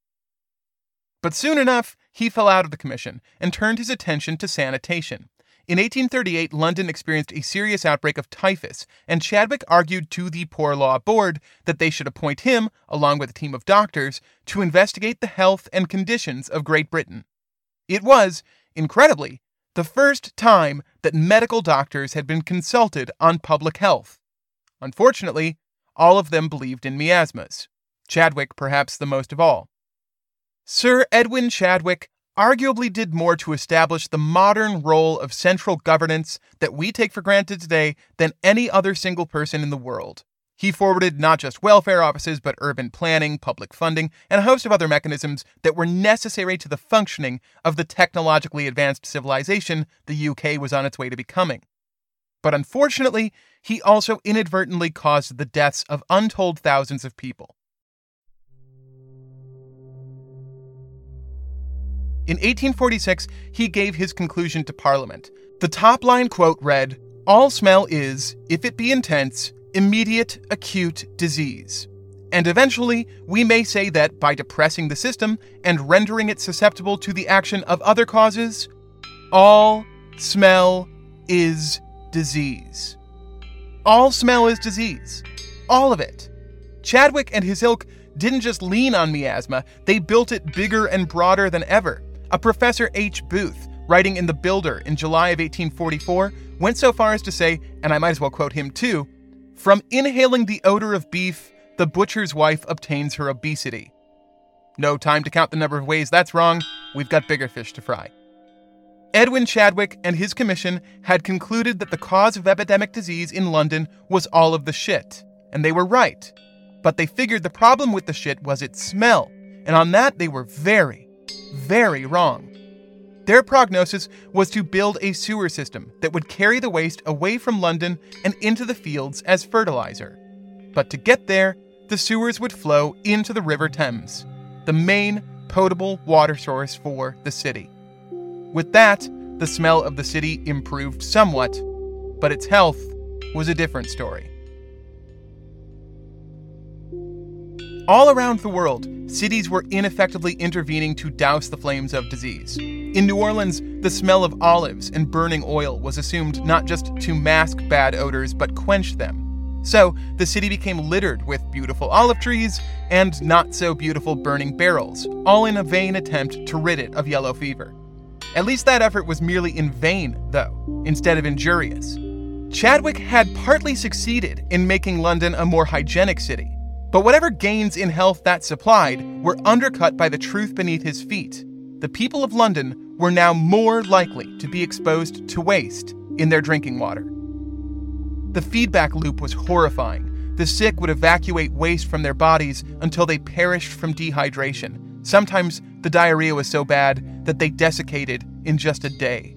But soon enough, he fell out of the commission and turned his attention to sanitation. In 1838, London experienced a serious outbreak of typhus, and Chadwick argued to the Poor Law Board that they should appoint him, along with a team of doctors, to investigate the health and conditions of Great Britain. It was, incredibly, the first time that medical doctors had been consulted on public health. Unfortunately, all of them believed in miasmas, Chadwick perhaps the most of all. Sir Edwin Chadwick arguably did more to establish the modern role of central governance that we take for granted today than any other single person in the world. He forwarded not just welfare offices, but urban planning, public funding, and a host of other mechanisms that were necessary to the functioning of the technologically advanced civilization the UK was on its way to becoming. But unfortunately, he also inadvertently caused the deaths of untold thousands of people. In 1846, he gave his conclusion to Parliament. The top line quote read All smell is, if it be intense, immediate, acute disease. And eventually, we may say that by depressing the system and rendering it susceptible to the action of other causes, all smell is disease. All smell is disease. All of it. Chadwick and his ilk didn't just lean on miasma, they built it bigger and broader than ever. A Professor H. Booth, writing in The Builder in July of 1844, went so far as to say, and I might as well quote him too From inhaling the odor of beef, the butcher's wife obtains her obesity. No time to count the number of ways that's wrong. We've got bigger fish to fry. Edwin Chadwick and his commission had concluded that the cause of epidemic disease in London was all of the shit, and they were right. But they figured the problem with the shit was its smell, and on that they were very, very wrong. Their prognosis was to build a sewer system that would carry the waste away from London and into the fields as fertilizer. But to get there, the sewers would flow into the River Thames, the main potable water source for the city. With that, the smell of the city improved somewhat, but its health was a different story. All around the world, cities were ineffectively intervening to douse the flames of disease. In New Orleans, the smell of olives and burning oil was assumed not just to mask bad odors, but quench them. So, the city became littered with beautiful olive trees and not so beautiful burning barrels, all in a vain attempt to rid it of yellow fever. At least that effort was merely in vain, though, instead of injurious. Chadwick had partly succeeded in making London a more hygienic city, but whatever gains in health that supplied were undercut by the truth beneath his feet. The people of London were now more likely to be exposed to waste in their drinking water. The feedback loop was horrifying. The sick would evacuate waste from their bodies until they perished from dehydration. Sometimes the diarrhea was so bad that they desiccated in just a day.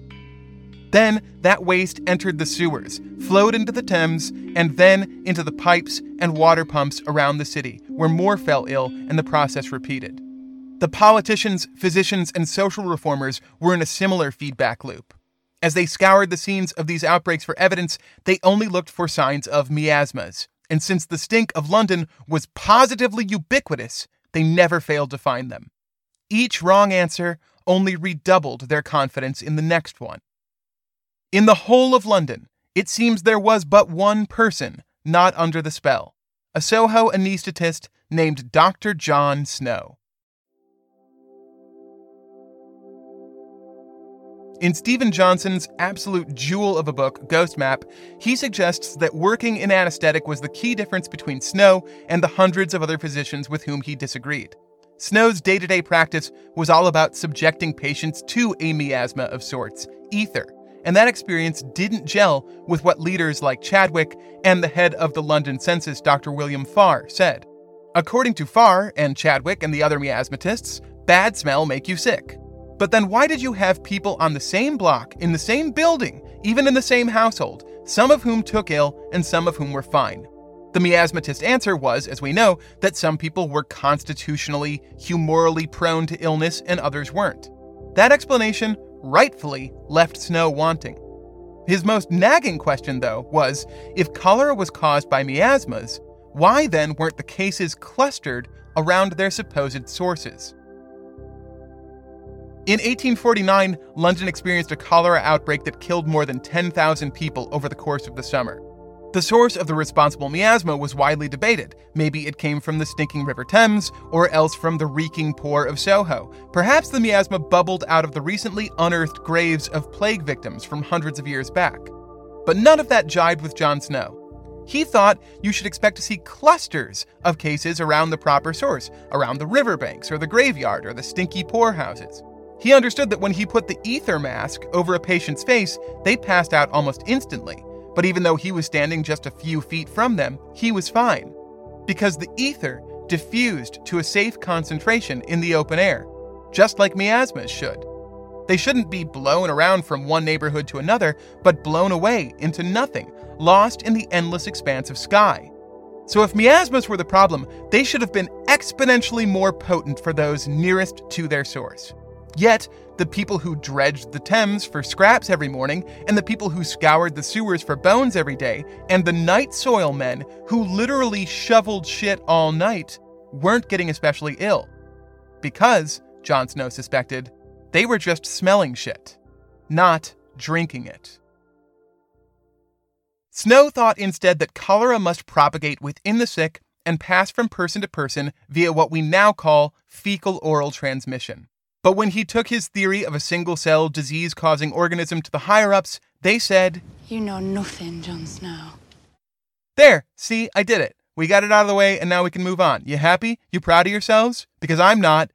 Then that waste entered the sewers, flowed into the Thames, and then into the pipes and water pumps around the city, where more fell ill and the process repeated. The politicians, physicians, and social reformers were in a similar feedback loop. As they scoured the scenes of these outbreaks for evidence, they only looked for signs of miasmas. And since the stink of London was positively ubiquitous, they never failed to find them. Each wrong answer only redoubled their confidence in the next one. In the whole of London, it seems there was but one person not under the spell a Soho anaesthetist named Dr. John Snow. In Steven Johnson's absolute jewel of a book, Ghost Map, he suggests that working in anesthetic was the key difference between Snow and the hundreds of other physicians with whom he disagreed. Snow's day to day practice was all about subjecting patients to a miasma of sorts, ether, and that experience didn't gel with what leaders like Chadwick and the head of the London census, Dr. William Farr, said. According to Farr and Chadwick and the other miasmatists, bad smell make you sick. But then why did you have people on the same block, in the same building, even in the same household, some of whom took ill and some of whom were fine? The miasmatist answer was, as we know, that some people were constitutionally, humorally prone to illness and others weren't. That explanation rightfully left Snow wanting. His most nagging question, though, was if cholera was caused by miasmas, why then weren't the cases clustered around their supposed sources? In 1849, London experienced a cholera outbreak that killed more than 10,000 people over the course of the summer. The source of the responsible miasma was widely debated. Maybe it came from the stinking River Thames, or else from the reeking poor of Soho. Perhaps the miasma bubbled out of the recently unearthed graves of plague victims from hundreds of years back. But none of that jibed with Jon Snow. He thought you should expect to see clusters of cases around the proper source, around the riverbanks, or the graveyard, or the stinky poorhouses. He understood that when he put the ether mask over a patient's face, they passed out almost instantly but even though he was standing just a few feet from them, he was fine. Because the ether diffused to a safe concentration in the open air, just like miasmas should. They shouldn't be blown around from one neighborhood to another, but blown away into nothing, lost in the endless expanse of sky. So if miasmas were the problem, they should have been exponentially more potent for those nearest to their source. Yet, the people who dredged the Thames for scraps every morning, and the people who scoured the sewers for bones every day, and the night soil men who literally shoveled shit all night weren't getting especially ill. Because, Jon Snow suspected, they were just smelling shit, not drinking it. Snow thought instead that cholera must propagate within the sick and pass from person to person via what we now call fecal oral transmission. But when he took his theory of a single cell disease causing organism to the higher ups, they said, You know nothing, Jon Snow. There, see, I did it. We got it out of the way, and now we can move on. You happy? You proud of yourselves? Because I'm not.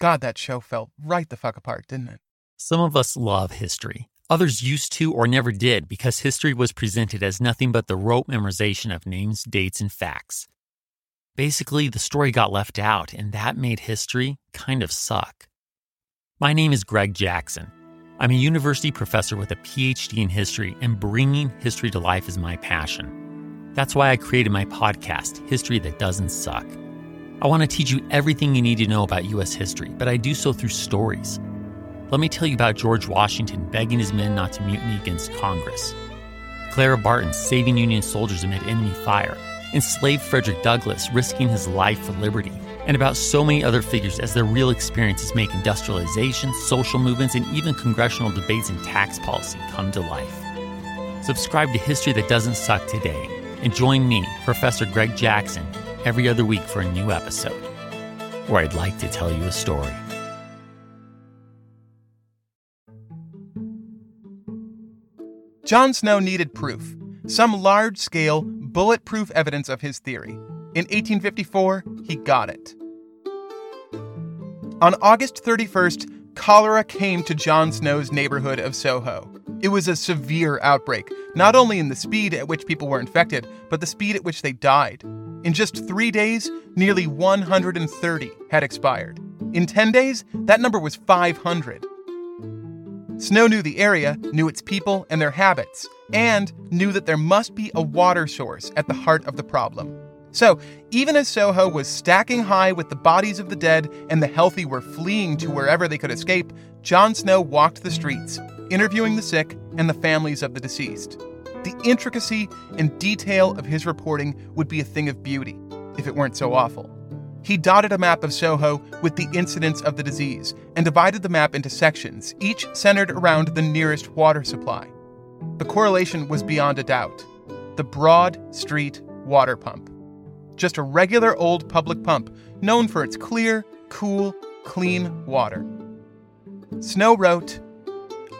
God, that show fell right the fuck apart, didn't it? Some of us love history. Others used to or never did because history was presented as nothing but the rote memorization of names, dates, and facts. Basically, the story got left out, and that made history kind of suck. My name is Greg Jackson. I'm a university professor with a PhD in history, and bringing history to life is my passion. That's why I created my podcast, History That Doesn't Suck. I want to teach you everything you need to know about U.S. history, but I do so through stories. Let me tell you about George Washington begging his men not to mutiny against Congress, Clara Barton saving Union soldiers amid enemy fire enslaved Frederick Douglass, risking his life for liberty, and about so many other figures as their real experiences make industrialization, social movements, and even congressional debates and tax policy come to life. Subscribe to History That Doesn't Suck today and join me, Professor Greg Jackson, every other week for a new episode, where I'd like to tell you a story. Jon Snow needed proof, some large scale, bulletproof evidence of his theory. In 1854, he got it. On August 31st, cholera came to John Snow's neighborhood of Soho. It was a severe outbreak, not only in the speed at which people were infected, but the speed at which they died. In just three days, nearly 130 had expired. In 10 days, that number was 500. Snow knew the area, knew its people and their habits, and knew that there must be a water source at the heart of the problem. So, even as Soho was stacking high with the bodies of the dead and the healthy were fleeing to wherever they could escape, Jon Snow walked the streets, interviewing the sick and the families of the deceased. The intricacy and detail of his reporting would be a thing of beauty, if it weren't so awful. He dotted a map of Soho with the incidence of the disease and divided the map into sections, each centered around the nearest water supply. The correlation was beyond a doubt. The Broad Street water pump. Just a regular old public pump known for its clear, cool, clean water. Snow wrote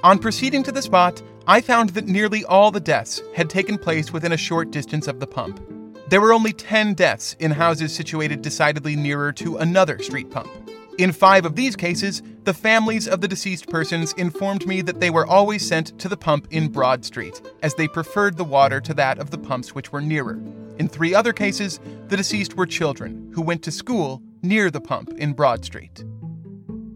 On proceeding to the spot, I found that nearly all the deaths had taken place within a short distance of the pump. There were only 10 deaths in houses situated decidedly nearer to another street pump. In five of these cases, the families of the deceased persons informed me that they were always sent to the pump in Broad Street, as they preferred the water to that of the pumps which were nearer. In three other cases, the deceased were children who went to school near the pump in Broad Street.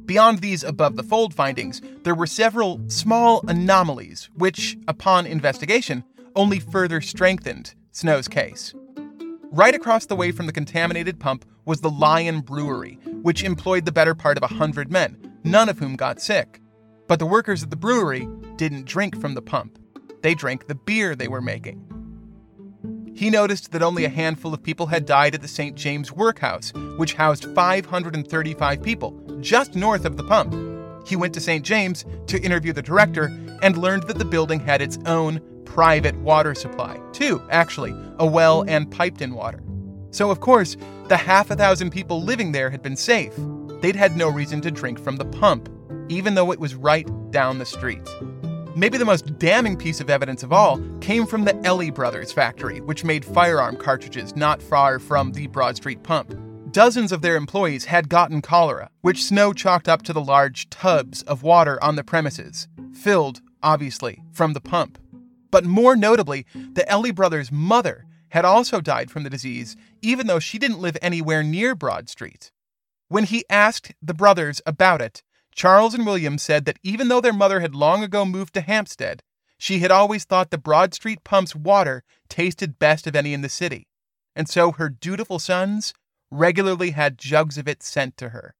Beyond these above the fold findings, there were several small anomalies which, upon investigation, only further strengthened Snow's case. Right across the way from the contaminated pump was the Lion Brewery, which employed the better part of a hundred men, none of whom got sick. But the workers at the brewery didn't drink from the pump, they drank the beer they were making. He noticed that only a handful of people had died at the St. James Workhouse, which housed 535 people just north of the pump. He went to St. James to interview the director and learned that the building had its own private water supply. Two, actually, a well and piped in water. So, of course, the half a thousand people living there had been safe. They'd had no reason to drink from the pump, even though it was right down the street. Maybe the most damning piece of evidence of all came from the Eley Brothers factory, which made firearm cartridges not far from the Broad Street pump. Dozens of their employees had gotten cholera, which Snow chalked up to the large tubs of water on the premises, filled, obviously, from the pump. But more notably, the Eley brothers' mother had also died from the disease, even though she didn't live anywhere near Broad Street. When he asked the brothers about it, Charles and William said that even though their mother had long ago moved to Hampstead, she had always thought the Broad Street pump's water tasted best of any in the city, and so her dutiful sons regularly had jugs of it sent to her.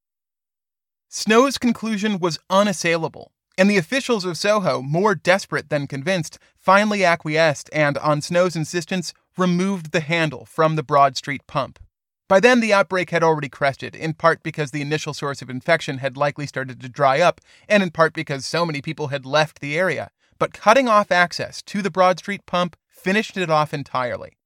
Snow's conclusion was unassailable, and the officials of Soho, more desperate than convinced, finally acquiesced and, on Snow's insistence, removed the handle from the Broad Street pump. By then, the outbreak had already crested, in part because the initial source of infection had likely started to dry up, and in part because so many people had left the area. But cutting off access to the Broad Street pump finished it off entirely.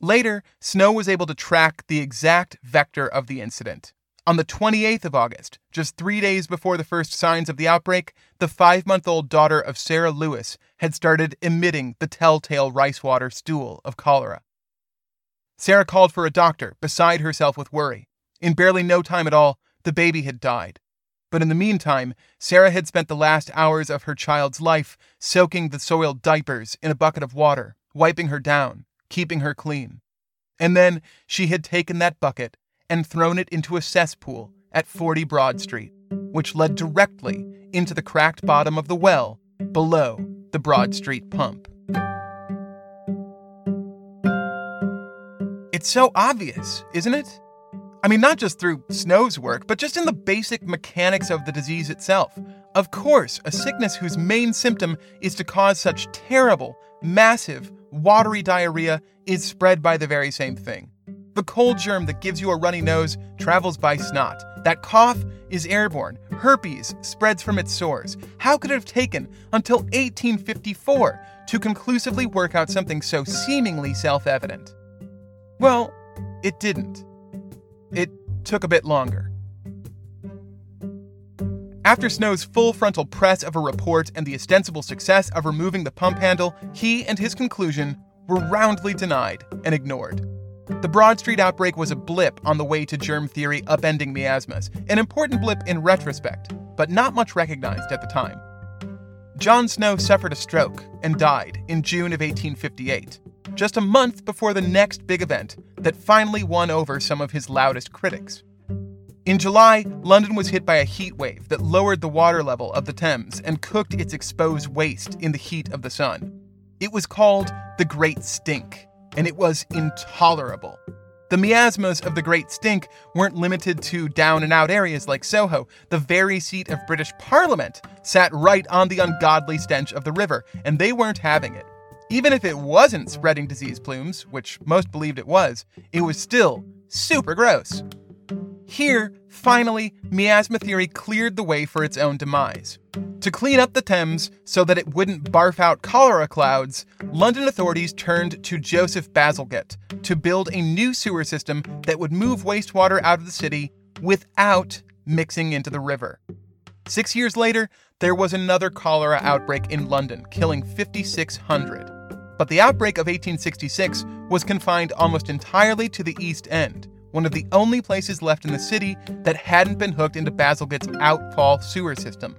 Later, Snow was able to track the exact vector of the incident. On the 28th of August, just three days before the first signs of the outbreak, the five month old daughter of Sarah Lewis had started emitting the telltale rice water stool of cholera. Sarah called for a doctor, beside herself with worry. In barely no time at all, the baby had died. But in the meantime, Sarah had spent the last hours of her child's life soaking the soiled diapers in a bucket of water, wiping her down, keeping her clean. And then she had taken that bucket and thrown it into a cesspool at 40 Broad Street, which led directly into the cracked bottom of the well below the Broad Street pump. It's so obvious, isn't it? I mean, not just through Snow's work, but just in the basic mechanics of the disease itself. Of course, a sickness whose main symptom is to cause such terrible, massive, watery diarrhea is spread by the very same thing. The cold germ that gives you a runny nose travels by snot. That cough is airborne. Herpes spreads from its sores. How could it have taken until 1854 to conclusively work out something so seemingly self evident? Well, it didn't. It took a bit longer. After Snow's full frontal press of a report and the ostensible success of removing the pump handle, he and his conclusion were roundly denied and ignored. The Broad Street outbreak was a blip on the way to germ theory upending miasmas, an important blip in retrospect, but not much recognized at the time. John Snow suffered a stroke and died in June of 1858 just a month before the next big event that finally won over some of his loudest critics. In July, London was hit by a heat wave that lowered the water level of the Thames and cooked its exposed waste in the heat of the sun. It was called the Great Stink, and it was intolerable. The miasmas of the Great Stink weren't limited to down and out areas like Soho. The very seat of British Parliament sat right on the ungodly stench of the river, and they weren't having it. Even if it wasn't spreading disease plumes, which most believed it was, it was still super gross. Here, finally, miasma theory cleared the way for its own demise. To clean up the Thames so that it wouldn't barf out cholera clouds, London authorities turned to Joseph Bazalgette to build a new sewer system that would move wastewater out of the city without mixing into the river. Six years later, there was another cholera outbreak in London, killing 5,600. But the outbreak of 1866 was confined almost entirely to the East End, one of the only places left in the city that hadn't been hooked into Bazalgette's outfall sewer system.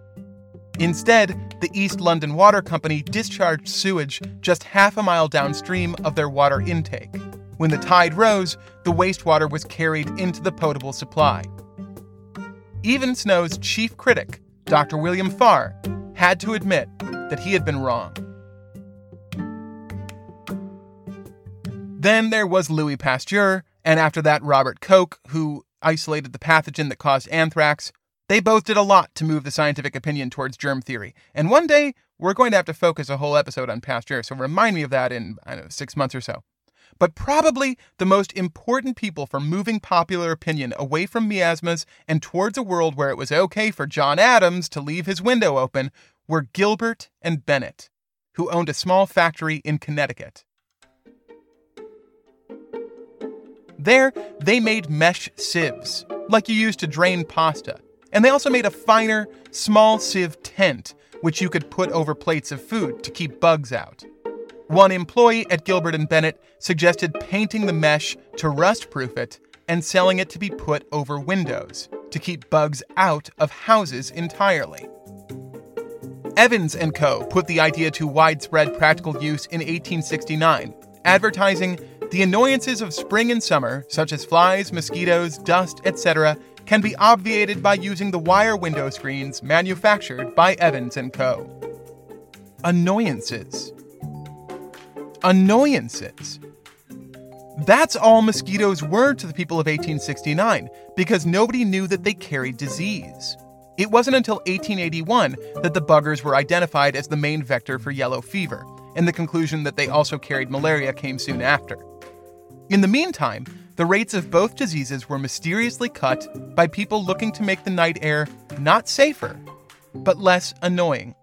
Instead, the East London Water Company discharged sewage just half a mile downstream of their water intake. When the tide rose, the wastewater was carried into the potable supply. Even Snow's chief critic, Dr. William Farr, had to admit that he had been wrong. Then there was Louis Pasteur, and after that, Robert Koch, who isolated the pathogen that caused anthrax. They both did a lot to move the scientific opinion towards germ theory. And one day, we're going to have to focus a whole episode on Pasteur, so remind me of that in, know, six months or so. But probably the most important people for moving popular opinion away from miasmas and towards a world where it was okay for John Adams to leave his window open were Gilbert and Bennett, who owned a small factory in Connecticut. There, they made mesh sieves, like you use to drain pasta. And they also made a finer, small sieve tent, which you could put over plates of food to keep bugs out. One employee at Gilbert and Bennett suggested painting the mesh to rust proof it and selling it to be put over windows to keep bugs out of houses entirely. Evans and Co. put the idea to widespread practical use in 1869, advertising the annoyances of spring and summer, such as flies, mosquitoes, dust, etc., can be obviated by using the wire window screens manufactured by Evans & Co. Annoyances. Annoyances. That's all mosquitoes were to the people of 1869 because nobody knew that they carried disease. It wasn't until 1881 that the buggers were identified as the main vector for yellow fever, and the conclusion that they also carried malaria came soon after. In the meantime, the rates of both diseases were mysteriously cut by people looking to make the night air not safer, but less annoying.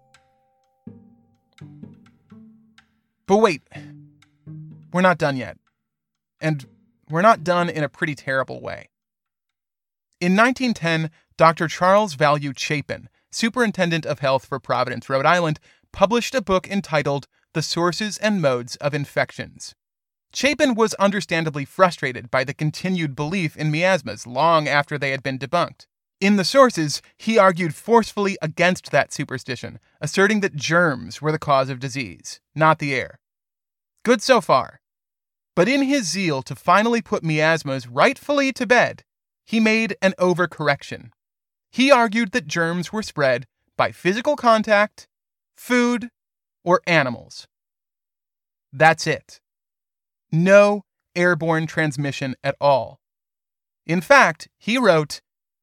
But wait, we're not done yet. And we're not done in a pretty terrible way. In 1910, Dr. Charles Value Chapin, Superintendent of Health for Providence, Rhode Island, published a book entitled The Sources and Modes of Infections. Chapin was understandably frustrated by the continued belief in miasmas long after they had been debunked. In the sources, he argued forcefully against that superstition, asserting that germs were the cause of disease, not the air. Good so far. But in his zeal to finally put miasmas rightfully to bed, he made an overcorrection. He argued that germs were spread by physical contact, food, or animals. That's it no airborne transmission at all. In fact, he wrote,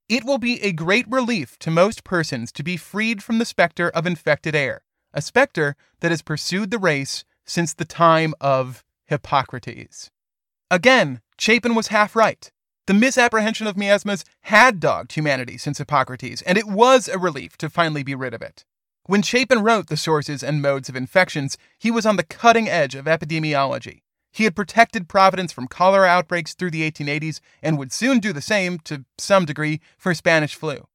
It will be a great relief to most persons to be freed from the specter of infected air, a specter that has pursued the race since the time of Hippocrates. Again, Chapin was half right. The misapprehension of miasmas had dogged humanity since Hippocrates, and it was a relief to finally be rid of it. When Chapin wrote The Sources and Modes of Infections, he was on the cutting edge of epidemiology. He had protected Providence from cholera outbreaks through the 1880s and would soon do the same, to some degree, for Spanish flu.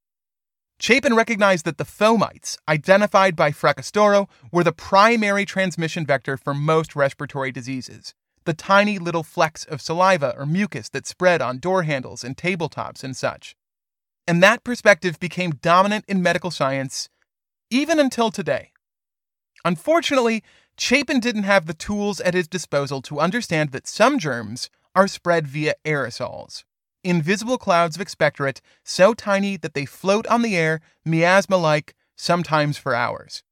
Chapin recognized that the fomites, identified by Fracastoro, were the primary transmission vector for most respiratory diseases. The tiny little flecks of saliva or mucus that spread on door handles and tabletops and such. And that perspective became dominant in medical science even until today. Unfortunately, Chapin didn't have the tools at his disposal to understand that some germs are spread via aerosols, invisible clouds of expectorate so tiny that they float on the air, miasma like, sometimes for hours.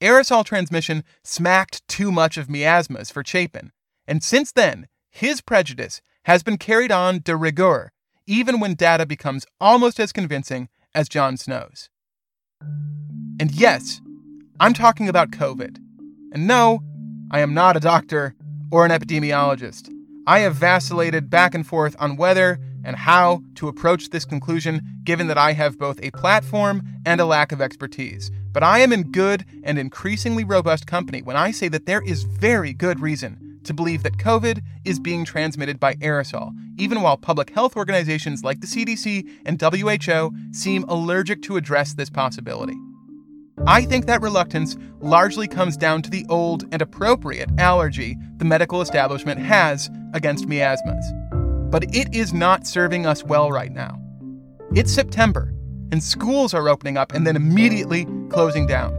Aerosol transmission smacked too much of miasmas for Chapin, and since then, his prejudice has been carried on de rigueur, even when data becomes almost as convincing as Jon Snow's. And yes, I'm talking about COVID. And no, I am not a doctor or an epidemiologist. I have vacillated back and forth on whether and how to approach this conclusion, given that I have both a platform and a lack of expertise. But I am in good and increasingly robust company when I say that there is very good reason to believe that COVID is being transmitted by aerosol, even while public health organizations like the CDC and WHO seem allergic to address this possibility. I think that reluctance largely comes down to the old and appropriate allergy the medical establishment has against miasmas. But it is not serving us well right now. It's September, and schools are opening up and then immediately closing down.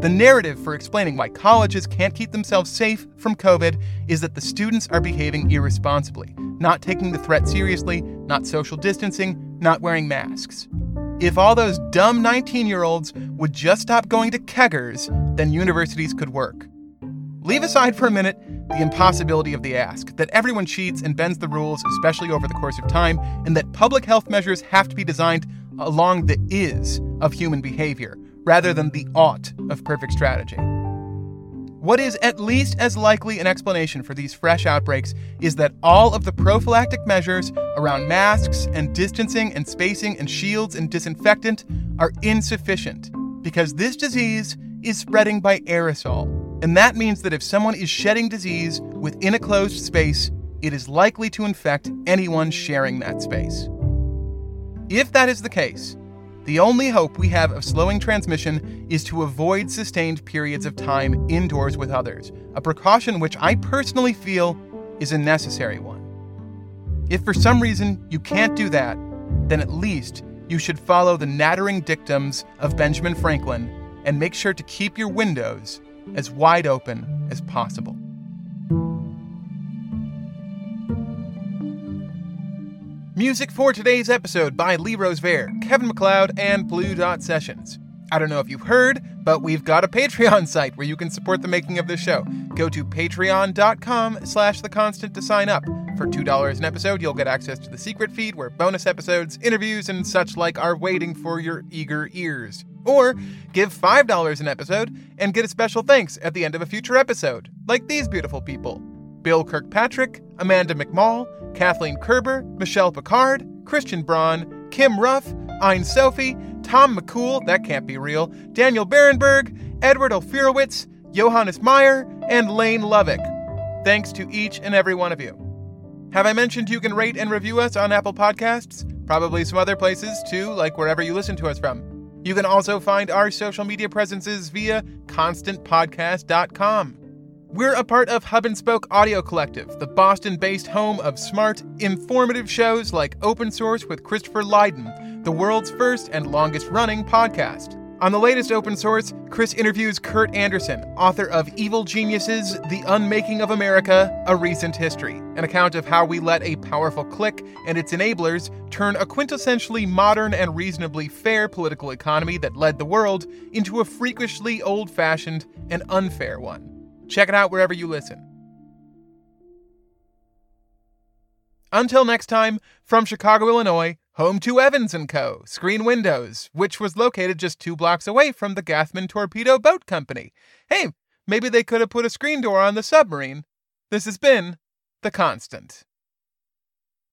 The narrative for explaining why colleges can't keep themselves safe from COVID is that the students are behaving irresponsibly, not taking the threat seriously, not social distancing, not wearing masks. If all those dumb 19 year olds would just stop going to keggers, then universities could work. Leave aside for a minute the impossibility of the ask, that everyone cheats and bends the rules, especially over the course of time, and that public health measures have to be designed along the is of human behavior, rather than the ought of perfect strategy. What is at least as likely an explanation for these fresh outbreaks is that all of the prophylactic measures around masks and distancing and spacing and shields and disinfectant are insufficient because this disease is spreading by aerosol. And that means that if someone is shedding disease within a closed space, it is likely to infect anyone sharing that space. If that is the case, the only hope we have of slowing transmission is to avoid sustained periods of time indoors with others, a precaution which I personally feel is a necessary one. If for some reason you can't do that, then at least you should follow the nattering dictums of Benjamin Franklin and make sure to keep your windows as wide open as possible. Music for today's episode by Lee Rosevere, Kevin MacLeod, and Blue Dot Sessions. I don't know if you've heard, but we've got a Patreon site where you can support the making of this show. Go to patreon.com slash the constant to sign up. For $2 an episode, you'll get access to the secret feed where bonus episodes, interviews, and such like are waiting for your eager ears. Or give $5 an episode and get a special thanks at the end of a future episode, like these beautiful people. Bill Kirkpatrick, Amanda McMall, Kathleen Kerber, Michelle Picard, Christian Braun, Kim Ruff, Ein Sophie, Tom McCool, that can't be real, Daniel Berenberg, Edward Ophirowitz, Johannes Meyer, and Lane Lovick. Thanks to each and every one of you. Have I mentioned you can rate and review us on Apple Podcasts? Probably some other places too, like wherever you listen to us from. You can also find our social media presences via constantpodcast.com. We're a part of Hub and Spoke Audio Collective, the Boston based home of smart, informative shows like Open Source with Christopher Lydon, the world's first and longest running podcast. On the latest Open Source, Chris interviews Kurt Andersen, author of Evil Geniuses The Unmaking of America A Recent History, an account of how we let a powerful clique and its enablers turn a quintessentially modern and reasonably fair political economy that led the world into a freakishly old fashioned and unfair one. Check it out wherever you listen. Until next time, from Chicago, Illinois, home to Evans & Co., Screen Windows, which was located just two blocks away from the Gathman Torpedo Boat Company. Hey, maybe they could have put a screen door on the submarine. This has been The Constant.